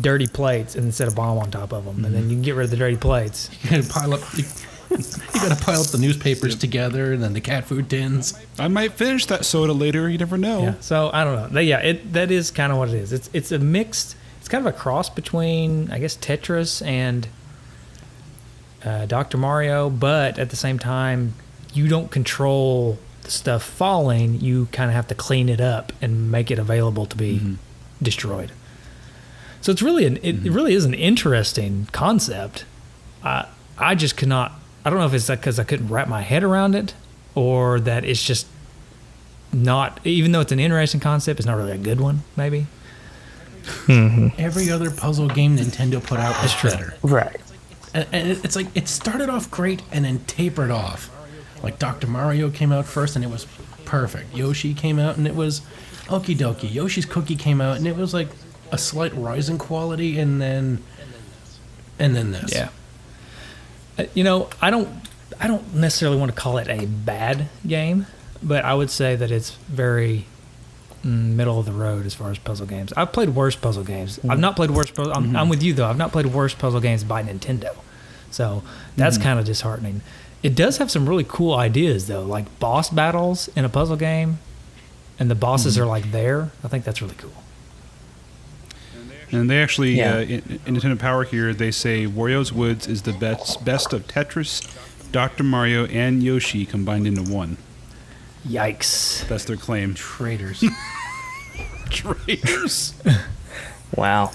dirty plates and set a bomb on top of them, and then you can get rid of the dirty plates. you gotta pile up. You, you gotta pile up the newspapers together, and then the cat food tins. I might finish that soda later. You never know. Yeah. So I don't know. They- Yeah, it that is kind of what it is. It's it's a mixed. It's kind of a cross between I guess Tetris and uh, Dr. Mario, but at the same time, you don't control the stuff falling. You kind of have to clean it up and make it available to be destroyed. So it's really an it, it really is an interesting concept. I I just cannot. I don't know if it's because I couldn't wrap my head around it, or that it's just not. Even though it's an interesting concept, it's not really a good one. Maybe. Mm-hmm. Every other puzzle game Nintendo put out was better. Right. And, and it- it's like it started off great and then tapered off. Like Dr. Mario came out first, and it was perfect. Yoshi came out and it was okie dokie. Yoshi's Cookie came out and it was like a slight rise in quality, and then and then this. Yeah. Uh, You know, I don't I don't necessarily want to call it a bad game, but I would say that it's very mm, middle of the road as far as puzzle games. I've played worse puzzle games. I've not played worse puzzle. I'm, I'm with you though. I've not played worse puzzle games by Nintendo, so that's kind of disheartening. It does have some really cool ideas though, like boss battles in a puzzle game, and the bosses are like there. I think that's really cool. And they actually, Yeah. uh, in, in Nintendo Power here, they say Wario's Woods is the best best of Tetris, Dr. Mario, and Yoshi combined into one. Yikes! That's their claim. Traitors. Traitors. Wow.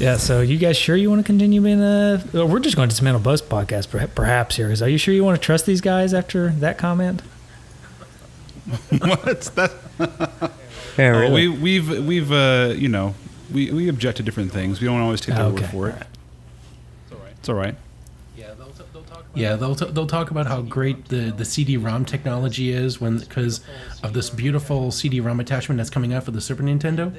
Yeah, so you guys sure you want to continue being a? well, We're just going to dismantle both podcasts, perha- perhaps here. 'cause Are you sure you want to trust these guys after that comment? What's that? Yeah, Oh, really. we, we've we've uh, you know we, we object to different things. We don't always take their Okay, word for it. It's alright. It's all right. Yeah, they'll, t- they'll talk about how great the, the CD-ROM technology is when because of this beautiful CD-ROM attachment that's coming out for the Super Nintendo,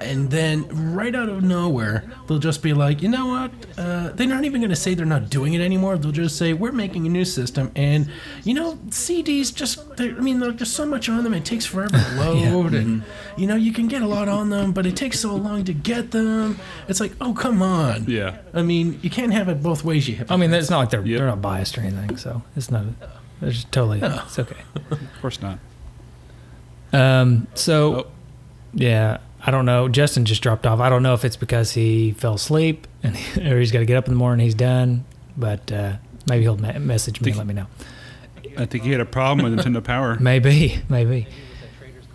and then right out of nowhere they'll just be like, you know what? Uh, they're not even going to say they're not doing it anymore. They'll just say we're making a new system, and you know CDs just—I mean there's just so much on them. It takes forever to load, and you know you can get a lot on them, but it takes so long to get them. It's like, oh come on. Yeah. I mean, you can't have it both ways. You I mean, it's not like they're Yep. they're not biased or anything, so it's not. They're just totally. It's okay. Of course not. Um. So, Oh. yeah, I don't know. Justin just dropped off. I don't know if it's because he fell asleep and or he's got to get up in the morning. He's done, but uh, maybe he'll me- message me and let me know. I think he had a problem with Nintendo Power. Maybe, maybe.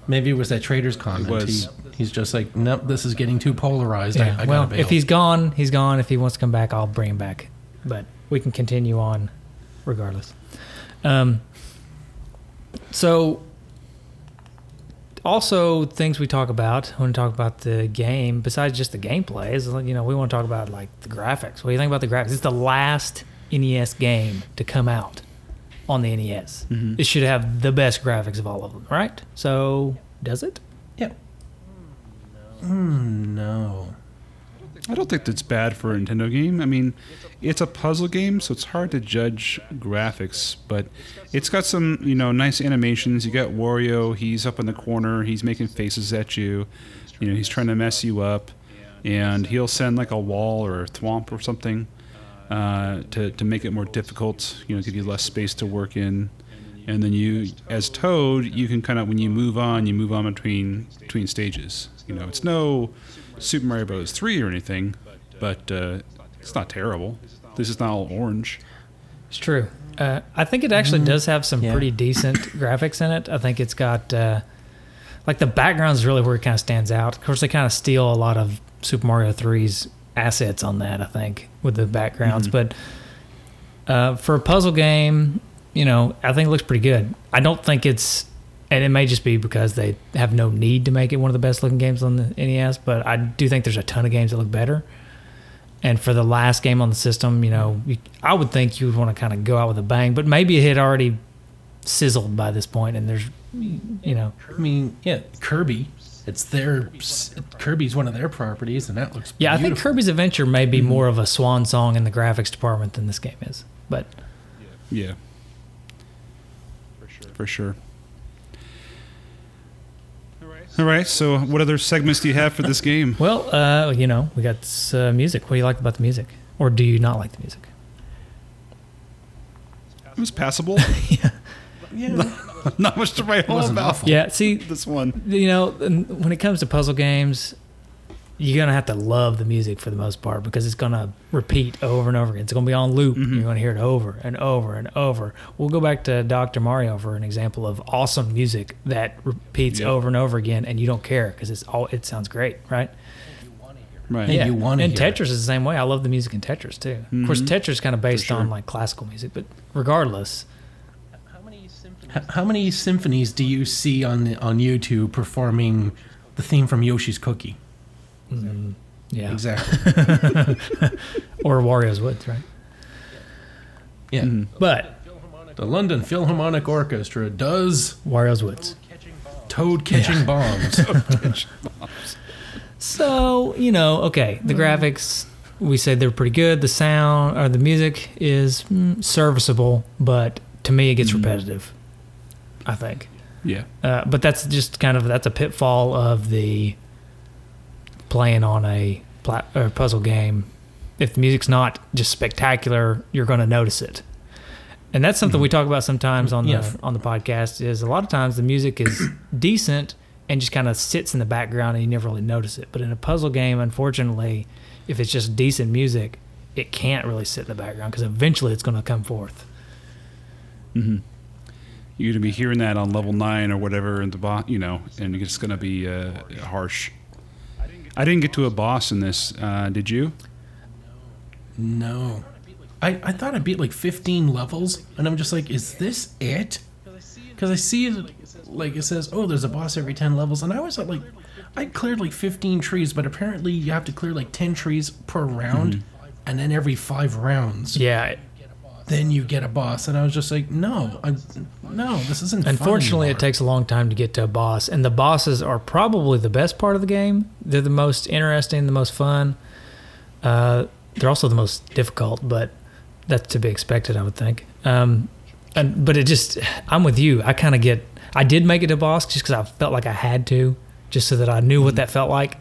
Maybe it was that traitor's comment. was. He, he's just like, nope, this is getting too polarized. Yeah. I, I well, bail. if he's gone, he's gone. If he wants to come back, I'll bring him back. But we can continue on, regardless. Um. So, also things we talk about when we talk about the game, besides just the gameplay, is you know we want to talk about like the graphics. What do you think about the graphics? It's the last NES game to come out on the NES. It should have the best graphics of all of them, right? So, does it? yeah. Mm, no. I don't think that's bad for a Nintendo game. I mean, it's a puzzle game, so it's hard to judge graphics, but it's got some, you know, nice animations. You got Wario, he's up in the corner, he's making faces at you. You know, he's trying to mess you up, and he'll send like a wall or a thwomp or something uh, to, to make it more difficult, you know, give you less space to work in. And then you, as Toad, you can kind of, when you move on, you move on between between stages. You know, it's no Super Mario Bros. 3 or anything, but uh, it's not terrible. This is not all orange. It's true. Uh, I think it actually does have some yeah. pretty decent graphics in it. I think it's got uh, like the background is really where it kind of stands out. Of course, they kind of steal a lot of Super Mario 3's assets on that. I think with the backgrounds, but uh, for a puzzle game, you know, I think it looks pretty good. I don't think it's, and it may just be because they have no need to make it one of the best looking games on the NES. But I do think there's a ton of games that look better. And for the last game on the system, you know, you, I would think you would want to kind of go out with a bang, but maybe it had already sizzled by this point, and there's, you know, I mean, yeah, Kirby. It's their Kirby's one of their properties, and that looks. yeah, I think. Kirby's Adventure may be mm-hmm. more of a swan song in the graphics department than this game is. But Yeah. Yeah. For sure. For sure. All right. So, what other segments do you have for this game? well, uh, you know, we got uh, music. What do you like about the music, or do you not like the music? It was passable. Yeah, yeah. Not much to write home about. awful. Yeah, see, This one. you know, when it comes to puzzle games, you're gonna have to love the music for the most part because it's gonna repeat over and over again. It's gonna be on loop. Mm-hmm. You're gonna hear it over and over and over. We'll go back to Dr. Mario for an example of awesome music that repeats Yep. over and over again, and you don't care because it's all it sounds great, right? Right. And you wanna And hear. Tetris is the same way. I love the music in Tetris too. Of mm-hmm. course, Tetris is kind of based sure. on like classical music, but regardless, H- How many symphonies do you see on on YouTube performing the theme from Yoshi's Cookie? Yeah, Exactly. or Wario's Woods, right? Yeah. But The London Philharmonic Orchestra does Wario's Woods. Toad catching bombs. So you know, okay, the graphics we said they're pretty good. The sound or the music is mm, serviceable, but to me it gets repetitive. I think, Yeah. uh, but that's just kind of that's a pitfall of the playing on a puzzle game. If the music's not just spectacular, you're going to notice it. And that's something we talk about sometimes on Yeah. the on the podcast. Is a lot of times the music is decent and just kind of sits in the background and you never really notice it. But in a puzzle game, unfortunately, if it's just decent music, it can't really sit in the background because eventually it's going to come forth. Mm-hmm. You're gonna be hearing that on level nine or whatever, and the boss, you know, and it's gonna be uh, harsh. I didn't get to a boss in this. Uh, did you? no. I, I thought I beat like 15 levels, and I'm just like, is this it? Because I see it, like, it says, oh, there's a boss every 10 levels, and I was like, I cleared like 15 trees, but apparently you have to clear like 10 trees per round, and then every five rounds, Yeah, then you get a boss. And I was just like, no, I, no, this isn't. fun Unfortunately, it takes a long time to get to a boss, and the bosses are probably the best part of the game. They're the most interesting, the most fun. Uh, they're also the most difficult, but that's to be expected, I would think. Um, and but it just, I'm with you. I kind of get. I did make it to boss just because I felt like I had to, just so that I knew what that felt like.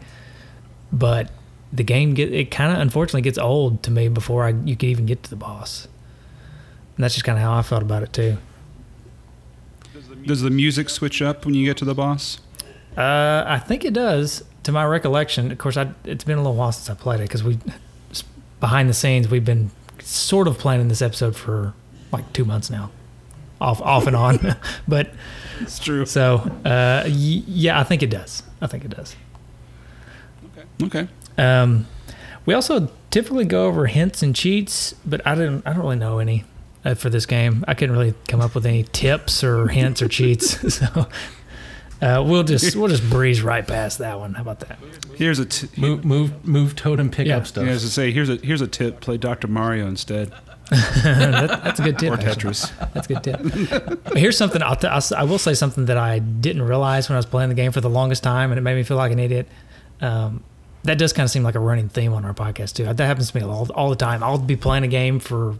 But the game get it kind of unfortunately gets old to me before I you could even get to the boss. And that's just kind of how I felt about it too. Does the music switch up when you get to the boss? Uh, I think it does. To my recollection, of course, I, it's been a little while since I played it because we, behind the scenes, we've been sort of planning this episode for like two months now, off off and on. but It's true. so uh, y- yeah, I think it does. I think it does. Okay. Um, we also typically go over hints and cheats, but I didn't. I don't really know any for this game. I couldn't really come up with any tips or hints or cheats. So uh, we'll just we'll just breeze right past that one. How about that? Here's a t- move, move, move, toad and pick Yeah. up stuff. Yeah, as I say, here's a here's a tip: play Dr. Mario instead, that, that's a good tip. or actually. Tetris. That's a good tip. Here's something I'll, t- I'll s- I will say something that I didn't realize when I was playing the game for the longest time, and it made me feel like an idiot. Um, that does kind of seem like a running theme on our podcast too. That happens to me all, all the time. I'll be playing a game for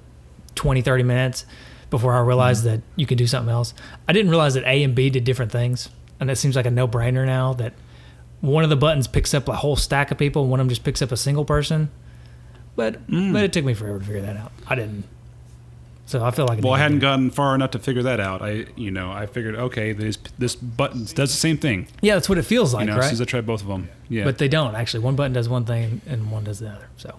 20, 30 minutes before I realize mm-hmm. that you can do something else. I didn't realize that A and B did different things, and that seems like a no-brainer now. That one of the buttons picks up a whole stack of people, and one of them just picks up a single person. But mm. but it took me forever to figure that out. I didn't. So I feel like Well, I hadn't gotten far enough to figure that out. I, you know, I figured, okay, this this button does the same thing. Yeah, that's what it feels like, You know, right? since I tried both of them, yeah, But they don't actually. One button does one thing and one does the other. So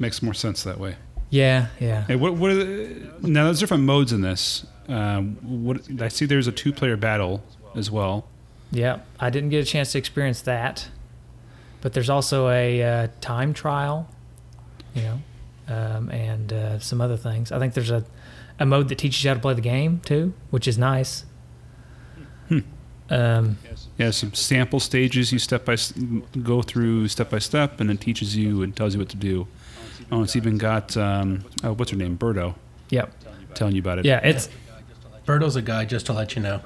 makes more sense that way. Yeah, yeah. Hey, what what are the, now? There's different modes in this. Um, what I see, there's a two-player battle as well. Yeah, I didn't get a chance to experience that, but there's also a uh, time trial, you know, um, and uh, some other things. I think there's a, a mode that teaches you how to play the game too, which is nice. Um, Yeah, some sample stages you step by go through step by step, and it teaches you and tells you what to do. Oh, it's even got um, oh, what's her name, Birdo, yep. telling you about it. Yeah, it's Birdo's a guy, just to let you know.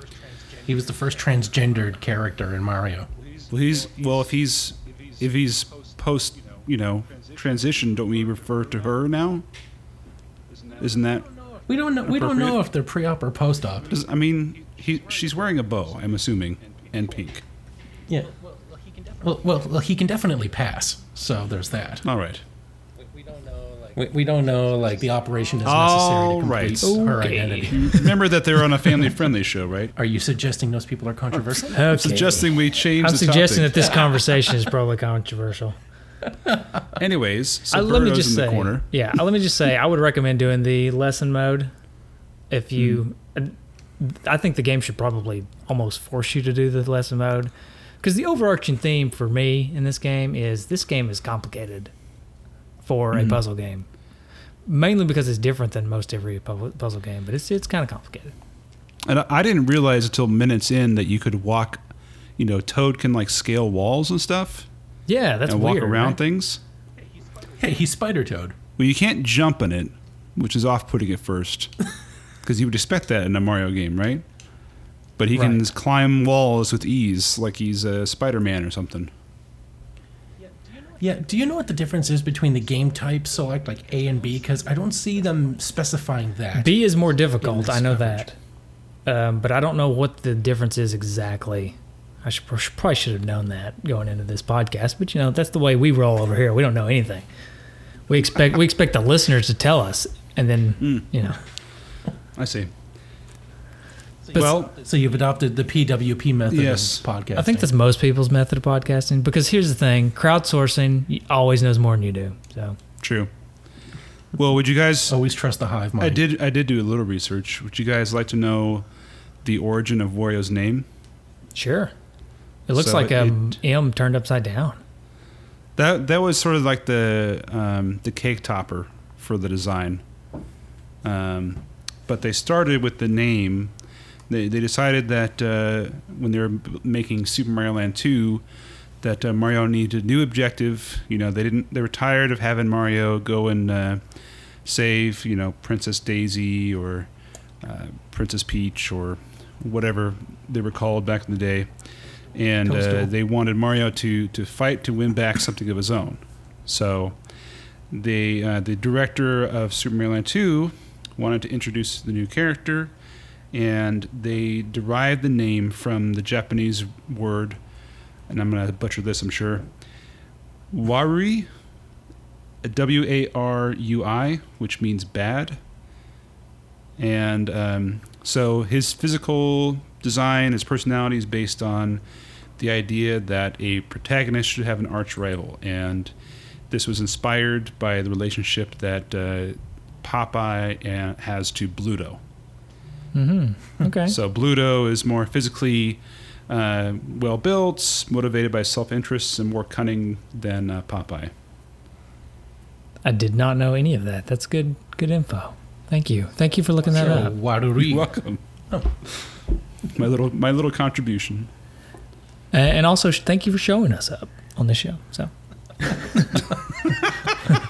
He was the first transgendered character in Mario. Well, he's well if he's if he's post you know transition, don't we refer to her now? Isn't that? We don't know. We don't know if they're pre-op or post-op. Does, I mean, he she's wearing a bow. I'm assuming, and pink. Yeah. Well, well, well, he can definitely pass. So there's that. All right. We, we don't know like the operation is necessary to complete right. her Okay. identity. Remember that they're on a family-friendly show, right? Are you suggesting those people are controversial? okay. Suggesting we change I'm the suggesting that this conversation is probably controversial. Anyways, so Uh, let me just in say, the corner. yeah, uh, let me just say, I would recommend doing the lesson mode. If you, Hmm. I think the game should probably almost force you to do the lesson mode, because the overarching theme for me in this game is this game is complicated for Mm-hmm. a puzzle game, mainly because it's different than most every puzzle game, but it's it's kind of complicated. And I- I didn't realize until minutes in that you could walk. You know, Toad can like scale walls and stuff Yeah, that's weird. and weird. walk around right? things. Hey, he's Spider Toad. Well, you can't jump in it, which is off-putting at first, because you would expect that in a Mario game, right? but he can climb walls with ease, like he's a Spider-Man or something. Yeah. Do you know what the difference is between the game type select like A and B? Because I don't see them specifying that. B is more difficult. I know coverage. that, um, but I don't know what the difference is exactly. I should, probably should have known that going into this podcast, but you know that's the way we roll over here. We don't know anything. We expect we expect the listeners to tell us, and then you know. I see. But- well, So you've adopted the PWP method Yes. of podcasting. I think that's most people's method of podcasting because here's the thing: crowdsourcing always knows more than you do. So true. Well, would you guys? always trust the hive mind. I did. I did do a little research. Would you guys like to know the origin of Wario's name? sure, it looks So like a it- M turned upside down. That that was sort of like the um, the cake topper for the design. Um, but they started with the name. They they decided that uh, when they were making Super Mario Land two, that uh, Mario needed a new objective. You know, they didn't. They were tired of having Mario go and uh, save you know Princess Daisy or uh, Princess Peach or whatever they were called back in the day and uh, they wanted Mario to to fight to win back something of his own. So, they uh, the director of Super Mario Land 2 wanted to introduce the new character, and they derived the name from the Japanese word, and I'm gonna butcher this, I'm sure. Warui, W A R U I, which means bad. And um, so his physical design, his personality is based on the idea that a protagonist should have an arch rival. And this was inspired by the relationship that uh, Popeye has to Bluto. Mm-hmm. Okay. So Bluto is more physically uh, well built, motivated by self interest, and more cunning than uh, Popeye. I did not know any of that. That's good. Good info. Thank you. Thank you for looking that up. Waruri. You're welcome. My little my little contribution. And also, thank you for showing us up on the show. So,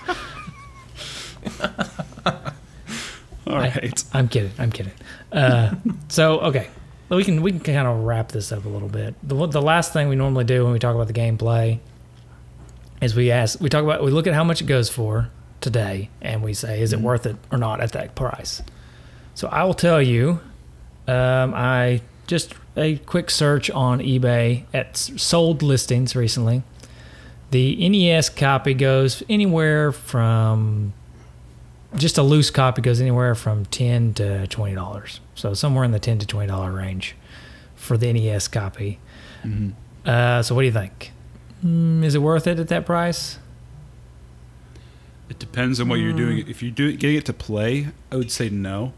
All I, I'm kidding. I'm kidding. Uh, so, okay, we can we can kind of wrap this up a little bit. The the last thing we normally do when we talk about the gameplay is we ask we talk about we look at how much it goes for today, and we say is it worth it or not at that price. So I will tell you, um, I just a quick search on eBay at sold listings recently. The NES copy goes anywhere from just a loose copy goes anywhere from ten to twenty dollars. So somewhere in the ten to twenty dollar range for the NES copy. Uh, so what do you think? Mm, is it worth it at that price? It depends on what you're doing. If you're doing getting it to play, I would say no.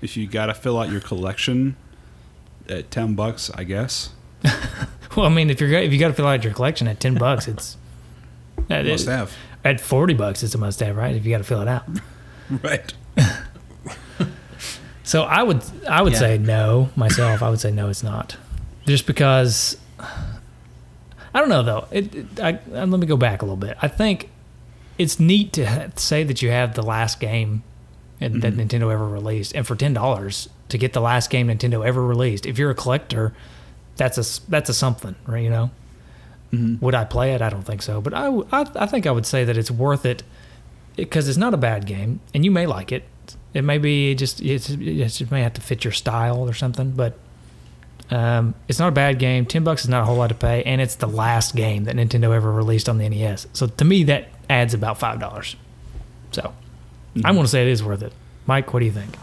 If you got to fill out your collection at ten bucks, I guess Well, I mean, if you're if you got to fill out your collection at ten bucks, it's must have. at forty bucks. It's a must have, right? If you got to fill it out. Right. So I would I would Yeah. say no myself. I would say no, it's not, just because I don't know though. It, it I, let me go back a little bit. I think it's neat to ha- say that you have the last game and that mm-hmm. Nintendo ever released, and for ten dollars to get the last game Nintendo ever released. If you're a collector, that's a that's a something, right? You know. Mm-hmm. Would I play it? I don't think so, but I I think I would say that it's worth it because it's not a bad game, and you may like it. It may be just it's, it's, it may have to fit your style or something, but um, it's not a bad game. Ten bucks is not a whole lot to pay, and it's the last game that Nintendo ever released on the NES. So to me, that adds about five dollars. So I'm going to say it is worth it. Mike, what do you think?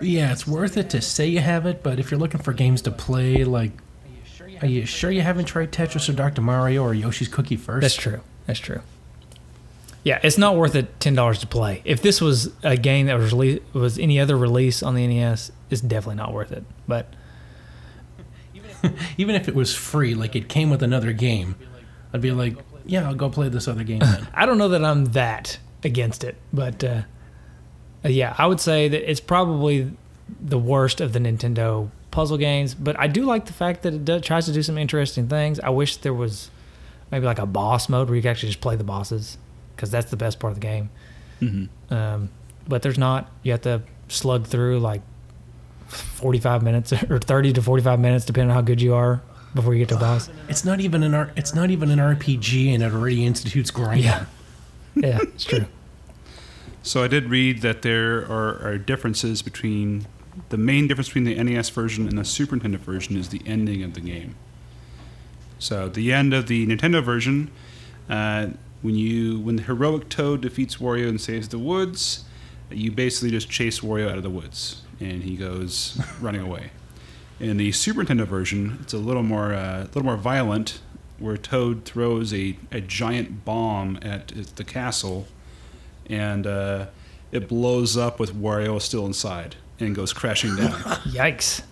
Yeah, it's worth it to say you have it, but if you're looking for games to play, like, are you sure you haven't tried Tetris or Dr. Mario or Yoshi's Cookie first? That's true. That's true. Yeah, it's not worth it ten dollars to play. If this was a game that was rele- was any other release on the NES, it's definitely not worth it. But Even if it was free, like it came with another game, I'd be like, yeah, I'll go play this other game. I don't know that I'm that against it, but uh, uh, yeah, I would say that it's probably the worst of the Nintendo puzzle games. But I do like the fact that it does, tries to do some interesting things. I wish there was maybe like a boss mode where you could actually just play the bosses, because that's the best part of the game. Um, but there's not. You have to slug through like 45 minutes or 30 to 45 minutes, depending on how good you are before you get to the boss. It's not even an R- it's not even an RPG, and it already institutes grinding. Yeah. Yeah, it's true. So I did read that there are, are differences between the main difference between the NES version and the Super Nintendo version is the ending of the game. So the end of the Nintendo version, uh, when you when the heroic Toad defeats Wario and saves the woods, you basically just chase Wario out of the woods and he goes running away. In the Super Nintendo version, it's a little more uh, a little more violent, where Toad throws a, a giant bomb at the castle and uh, it blows up with Wario still inside and goes crashing down. Yikes.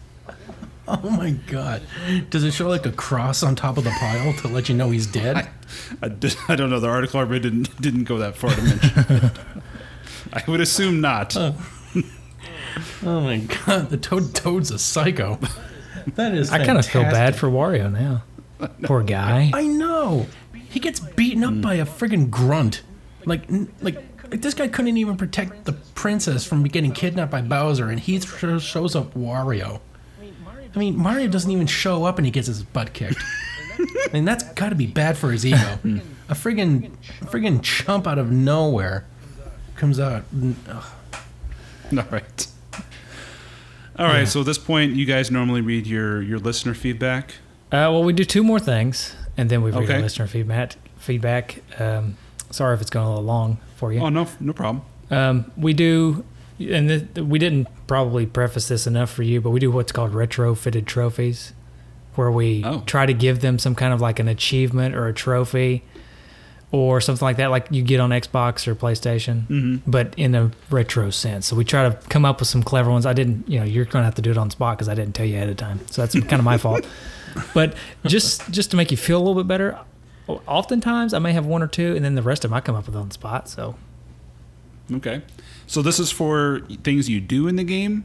Oh my god! Does it show like a cross on top of the pile to let you know he's dead? I, did, I don't know. The article I read didn't didn't go that far to mention. I would assume not. Oh my god! The toad toad's a psycho. That is. I kind of feel bad for Wario now. Poor guy. I know. He gets beaten up by a friggin' grunt. Like, n- like, like this guy couldn't even protect the princess from getting kidnapped by Bowser, and he shows up Wario. I mean, Mario doesn't even show up, and he gets his butt kicked. I mean, that's got to be bad for his ego. a friggin', a friggin' chump out of nowhere comes out. ugh. All right. All right. So at this point, you guys normally read your your listener feedback. Uh, well, we do two more things, and then we read Okay. listener feedback. Feedback. Um, sorry if it's going a little long for you. Oh no, no problem. Um, we do, and th- we didn't probably preface this enough for you, but we do what's called retrofitted trophies, where we Oh. try to give them some kind of like an achievement or a trophy, or something like that, like you get on Xbox or PlayStation, Mhm. but in a retro sense. So we try to come up with some clever ones. I didn't, you know, you're going to have to do it on spot because I didn't tell you ahead of time, so that's kind of my fault. But just just to make you feel a little bit better. Oftentimes, I may have one or two, and then the rest of them I come up with on the spot. So Okay. So this is for things you do in the game.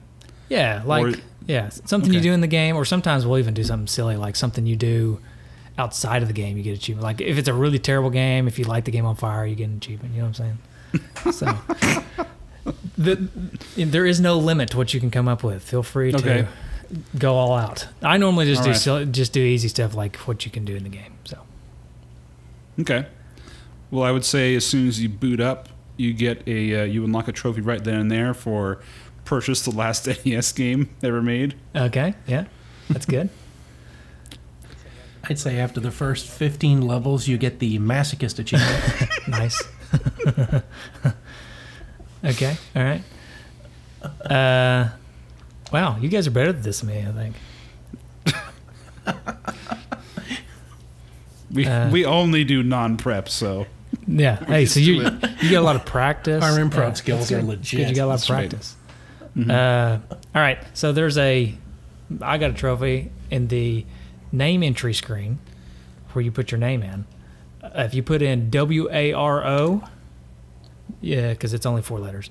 Yeah, like Or- yeah, something you do in the game, or sometimes we'll even do something silly, like something you do outside of the game. You get achievement. Like if it's a really terrible game, if you light the game on fire, you get an achievement. You know what I'm saying? so the, there is no limit to what you can come up with. Feel free to Okay. go all out. I normally just All do right. silly, just do easy stuff like what you can do in the game. So Okay. Well, I would say as soon as you boot up, you get a uh, you unlock a trophy right then and there for purchase the last NES game ever made. okay, yeah, that's good. I'd say after the first 15 levels, you get the masochist achievement. nice. okay, all right. Uh, wow, you guys are better at this than me. I think. We Uh. we only do non prep, so Yeah. Hey, so you you get a lot of practice. Our improv Yeah, skills that's are legit. You got a lot That's of right. practice. Uh, all right. So there's a, I got a trophy in the name entry screen, where you put your name in. Uh, if you put in W A R O, yeah, because it's only four letters.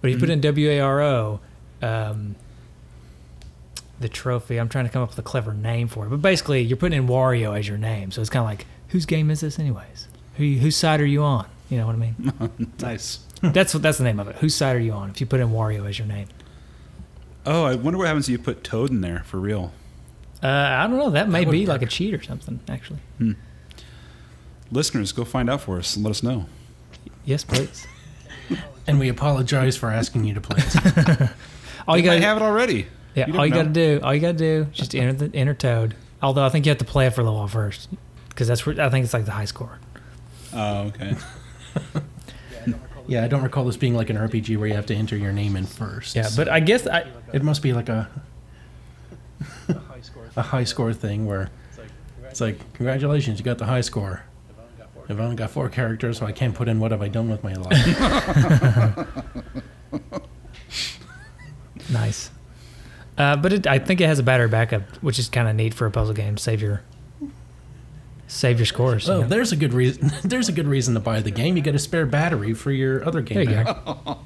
But if you put in W A R O, um, the trophy. I'm trying to come up with a clever name for it, but basically you're putting in Wario as your name, so it's kind of like whose game is this anyways? Who whose side are you on? You know what I mean? nice. that's what that's the name of it. Whose side are you on? If you put in Wario as your name, Oh, I wonder what happens if you put Toad in there for real. uh, I don't know. That may would be like a cheat or something. Actually, Listeners, go find out for us and let us know. yes, please. and we apologize for asking you to play it. All you You might got have it already. yeah. You all you never got to do, all you got to do, is just enter the enter Toad. Although I think you have to play it for a little while first, because that's where I think it's like the high score. Oh, okay. yeah, I don't recall this being like an RPG where you have to enter your name in first. Yeah, but I guess I it must be like a a high score thing where it's like congratulations, you got the high score. I've only got four characters, so I can't put in what have I done with my life. nice. Uh, but it, I think it has a battery backup, which is kind of neat for a puzzle game. Save your save your scores. you oh, know? there's a good reason. There's a good reason to buy the game. You get a spare battery for your other game. there you go.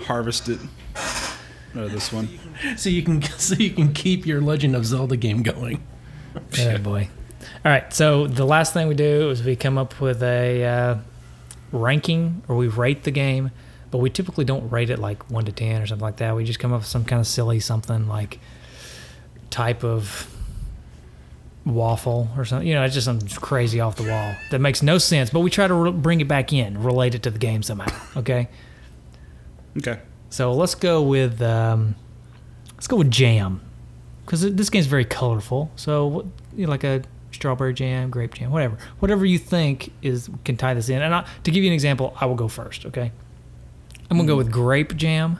Harvest it. Oh, this one. So you can so you can keep your Legend of Zelda game going. Oh boy. All right. So the last thing we do is we come up with a uh, ranking, or we rate the game but we typically don't rate it like one to ten or something like that. We just come up with some kind of silly something like type of waffle or something. You know, it's just something crazy off the wall that makes no sense. But we try to re- bring it back in, relate it to the game somehow. Okay. Okay. So let's go with um, let's go with jam because this game's very colorful. So what- you know, like a strawberry jam, grape jam, whatever, whatever you think is can tie this in. And I, to give you an example, I will go first. Okay, I'm gonna go with grape jam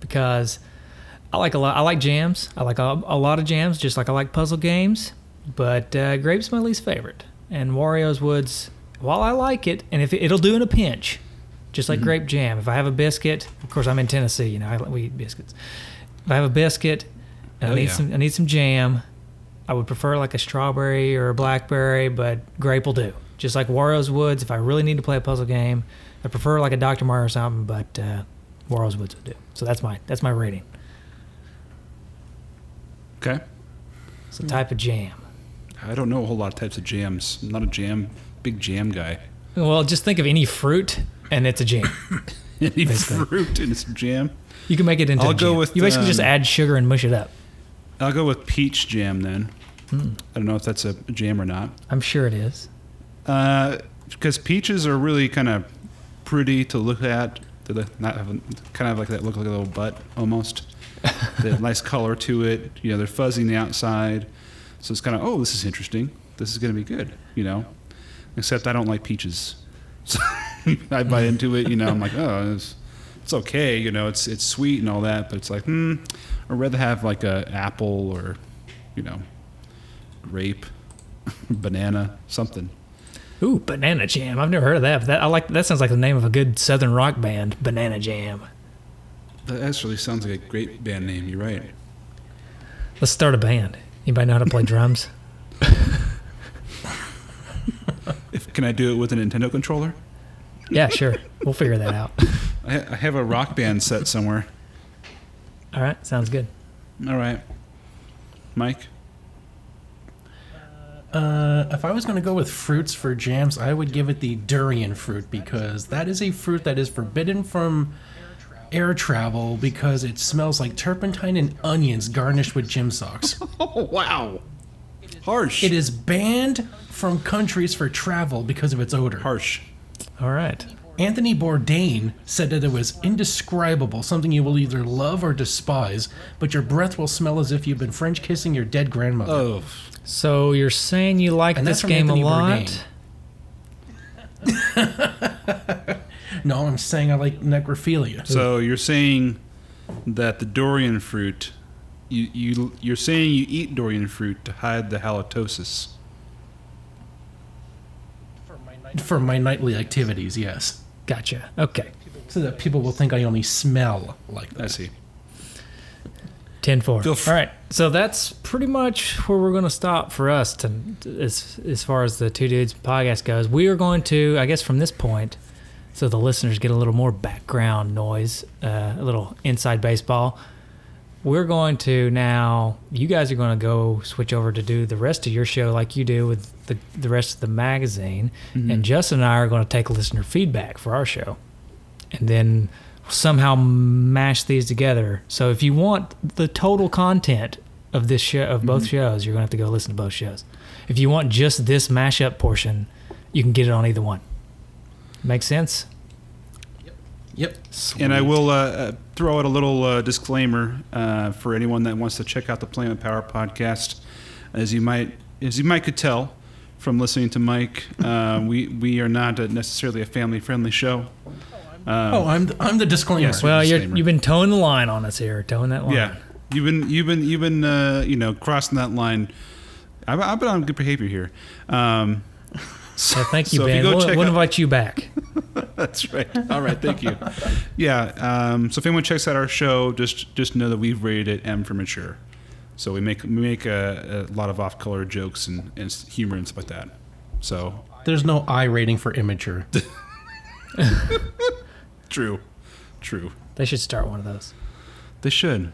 because I like a lot. I like jams. I like a, a lot of jams, just like I like puzzle games. But uh, grape's my least favorite, and Wario's Woods. While I like it, and if it, it'll do in a pinch, just like grape jam. If I have a biscuit, of course I'm in Tennessee, you know, I, we eat biscuits. If I have a biscuit, and Oh, I need yeah. some, I need some jam. I would prefer like a strawberry or a blackberry, but grape will do. Just like Wario's Woods. If I really need to play a puzzle game, I prefer like a Dr. Mario or something, but uh, Wario's Woods would do. So that's my that's my rating. Okay. It's a type of jam. I don't know a whole lot of types of jams. I'm not a jam, big jam guy. Well, just think of any fruit, and it's a jam. Any Basically. fruit and its jam. You can make it into. I'll go jam. with, You basically just um, add sugar and mush it up. I'll go with peach jam then. Hmm. I don't know if that's a jam or not. I'm sure it is. because peaches are really kind of pretty to look at. They not have, kind of like that look like a little butt almost. they have nice color to it. You know, they're fuzzy on the outside, so it's kind of oh, this is interesting. This is going to be good. You know, except I don't like peaches, so I bite into it. You know, I'm like oh, it's, it's okay. You know, it's it's sweet and all that, but it's like hmm, I'd rather have like a apple or, you know, grape, banana, something. Ooh, banana jam. I've never heard of that. But that I like. That sounds like the name of a good southern rock band. Banana jam. That actually sounds like a great band name. You're right. Let's start a band. Anybody know how to play drums? If, can I do it with a Nintendo controller? Yeah, sure. We'll figure that out. I, I have a rock band set somewhere. All right, sounds good. All right, Mike. Uh, if I was going to go with fruits for jams, I would give it the durian fruit because that is a fruit that is forbidden from air travel because it smells like turpentine and onions garnished with gym socks. Oh wow, harsh. it is banned from countries for travel because of its odor. harsh. All right. Anthony Bourdain said that it was indescribable, something you will either love or despise, but your breath will smell as if you've been French kissing your dead grandmother. Oh, So you're saying you like And this that's from game Anthony a lot? Bourdain. No, I'm saying I like necrophilia. so you're saying that the durian fruit, you you you're saying you eat durian fruit to hide the halitosis. For my nightly activities, yes. Gotcha. Okay. So that people will think I only smell like that. I see. 10 4. Feel f- All right. So that's pretty much where we're going to stop for us to, as, as far as the Two Dudes podcast goes. We are going to, I guess, from this point, so the listeners get a little more background noise, uh, a little inside baseball. We're going to now, you guys are going to go switch over to do the rest of your show like you do with the, the rest of the magazine. And Justin and I are going to take listener feedback for our show and then somehow mash these together. So if you want the total content of this show of both shows, you're gonna have to go listen to both shows. If you want just this mashup portion, you can get it on either one. Make sense? Yep. And I will uh, uh, throw out a little uh, disclaimer uh, for anyone that wants to check out the Planet Power podcast. As you might, as you might could tell from listening to Mike, uh, we we are not a, necessarily a family friendly show. Um, Oh, I'm the, I'm the disclaimer. Yes. Well, You're, you've been toeing the line on us here, toeing that line. yeah, you've been you've been you've been uh, you know crossing that line. I've, I've been on good behavior here. Um, so, Yeah, thank you, so if Ben. go we'll we'll out- invite you back. That's right. All right, thank you. Yeah. Um, so if anyone checks out our show, just just know that we've rated it M for mature. So we make we make a, a lot of off color jokes and, and humor and stuff like that. So There's no I rating for immature. true, true. They should start one of those. They should.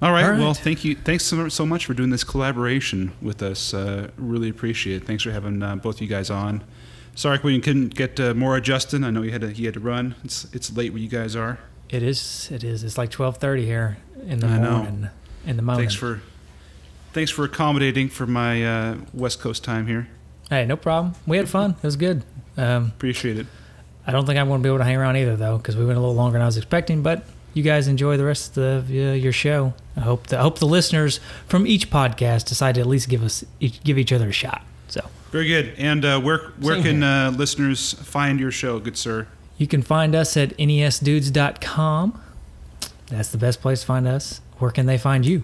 All right. All right. Well, thank you. Thanks so, so much for doing this collaboration with us. Uh, really appreciate it. Thanks for having uh, both of you guys on. Sorry we couldn't get uh, more Justin. I know he had to he had to run. It's it's late where you guys are. It is. It is. It's like twelve thirty here in the I know. morning. In the moment. Thanks for thanks for accommodating for my uh, West Coast time here. Hey, no problem. We had fun. It was good. Um, Appreciate it. I don't think I'm going to be able to hang around either, though, because we went a little longer than I was expecting. But you guys enjoy the rest of the, uh, your show. I hope the, I hope the listeners from each podcast decide to at least give us each, give each other a shot. So Very good. And uh, where where Same can uh, listeners find your show, good sir? you can find us at nesdudes.com. That's the best place to find us. Where can they find you?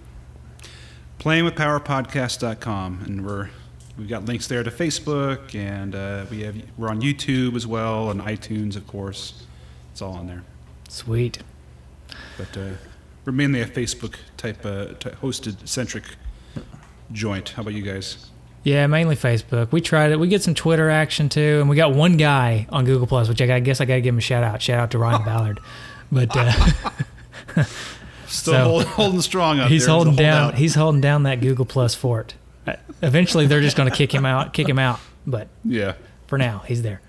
playingwithpowerpodcast.com and we're we've got links there to facebook and uh, we have we're on youtube as well and itunes of course it's all on there Sweet. But uh, we're mainly a facebook type uh, t- hosted centric joint how about you guys Yeah, mainly Facebook. We tried it. We get some Twitter action too, and we got one guy on Google Plus, which I, guess I got to give him a shout out. Shout out to Ryan Ballard. But uh, still So- hold, holding strong out he's there holding down. out. He's holding down that Google Plus fort. Uh, Eventually, they're just going to kick him out. Kick him out. But yeah for now, he's there.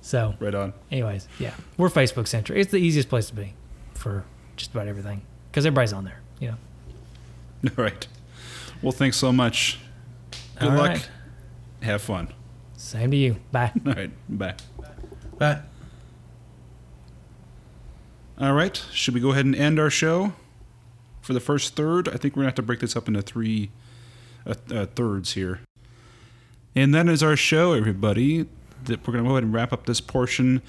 So, right on anyways, yeah, we're Facebook centric. It's the easiest place to be for just about everything because everybody's on there. You know. all right well thanks so much good All luck right. have fun Same to you. Bye. all right bye But All right. Should we go ahead and end our show for the first third? I think we're going to have to break this up into three uh, uh, thirds here. And that is our show, everybody. That we're going to go ahead and wrap up this portion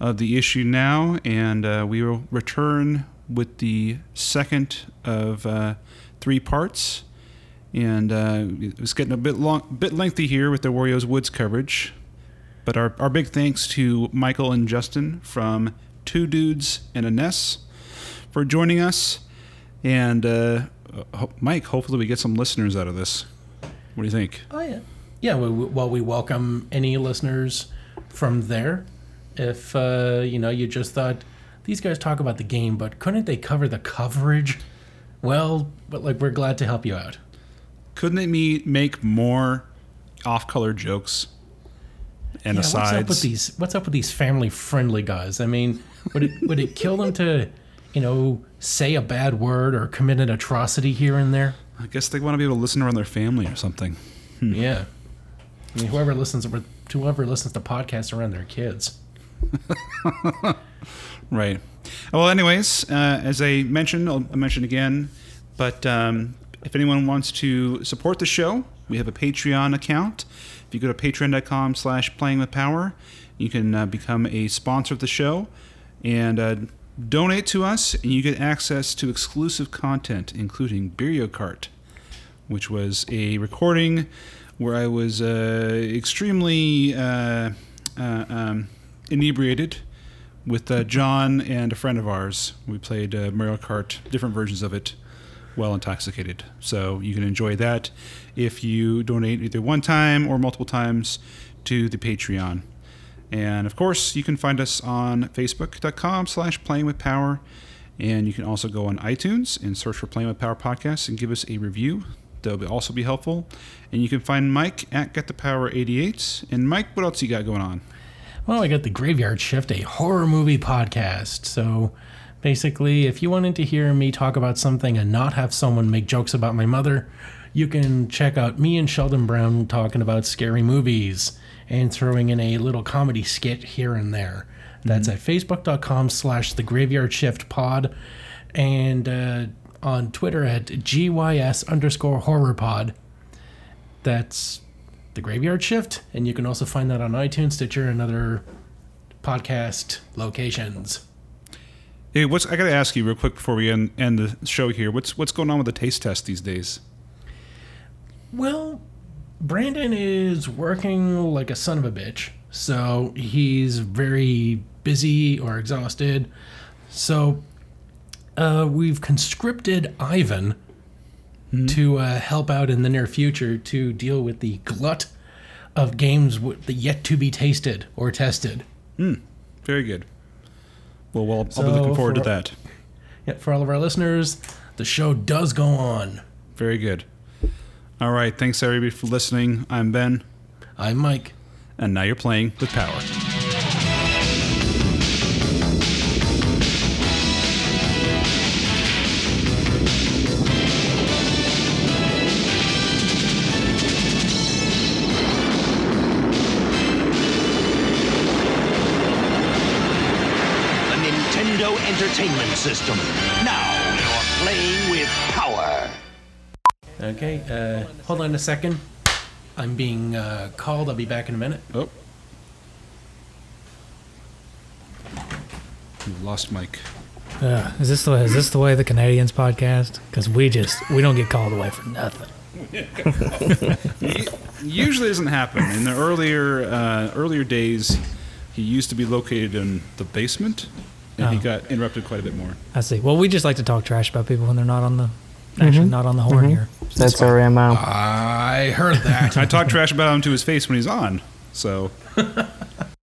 of the issue now, and uh, we will return with the second of uh, three parts. And uh, it's getting a bit long, bit lengthy here with the Wario's Woods coverage. But our, our big thanks to Michael and Justin from Two Dudes and an Ass for joining us. And uh, Mike, hopefully we get some listeners out of this. What do you think? Oh yeah, yeah. We- well, we welcome any listeners from there. If uh, you know, you just thought these guys talk about the game, but couldn't they cover the coverage? Well, but like we're glad to help you out. Couldn't they me- make more off-color jokes and yeah, asides? what's up with these? What's up with these family-friendly guys? I mean, would it would it kill them to, you know, say a bad word or commit an atrocity here and there? I guess they want to be able to listen around their family or something. Hmm. Yeah. I mean, whoever listens to whoever listens to podcasts around their kids. Right. Well, anyways, uh, as I mentioned, I'll mention again, but um, if anyone wants to support the show, we have a Patreon account. If you go to patreon.com slash playing with power, you can uh, become a sponsor of the show and uh, donate to us, and you get access to exclusive content, including Beerio Kart, which was a recording where I was uh, extremely uh, uh, um, inebriated with uh, John and a friend of ours. We played uh, Mario Kart, different versions of it, well intoxicated. So you can enjoy that if you donate either one time or multiple times to the Patreon. And of course, you can find us on facebook.com slash playing with power. And you can also go on iTunes and search for Playing with Power Podcast and give us a review. That'll also be helpful. And you can find Mike at Get the Power 88. And Mike, what else you got going on? Well, I got the Graveyard Shift, a horror movie podcast. So basically, if you wanted to hear me talk about something and not have someone make jokes about my mother, you can check out me and Sheldon Brown talking about scary movies and throwing in a little comedy skit here and there. That's at facebook.com slash the graveyard shift pod and uh, on Twitter at GYS underscore horror pod. That's the Graveyard Shift, and you can also find that on iTunes, Stitcher, and other podcast locations. Hey, what's I got to ask you real quick before we end, end the show here. What's what's going on with the taste test these days? Well, Brandon is working like a son of a bitch, so he's very busy or exhausted. So uh, we've conscripted Ivan to uh, help out in the near future to deal with the glut of games w- that yet to be tasted or tested. Very good. Well, well, I'll So be looking forward to that. Yeah, for all of our listeners, the show does go on. Very good. All right. Thanks everybody for listening. I'm Ben, I'm Mike. And now you're playing with power. Entertainment System. Now you're playing with power. Okay, uh, hold on a second. I'm being uh, called. I'll be back in a minute. Oh. You lost Mike. Uh, is this the is this the way the Canadians podcast? Because we just we don't get called away for nothing. Usually doesn't happen. In the earlier uh, earlier days, he used to be located in the basement, and he Oh. got interrupted quite a bit more. I see. Well, we just like to talk trash about people when they're not on the actually mm-hmm. not on the horn mm-hmm. here. That's our MO. I heard that. I talk trash about him to his face when he's on. So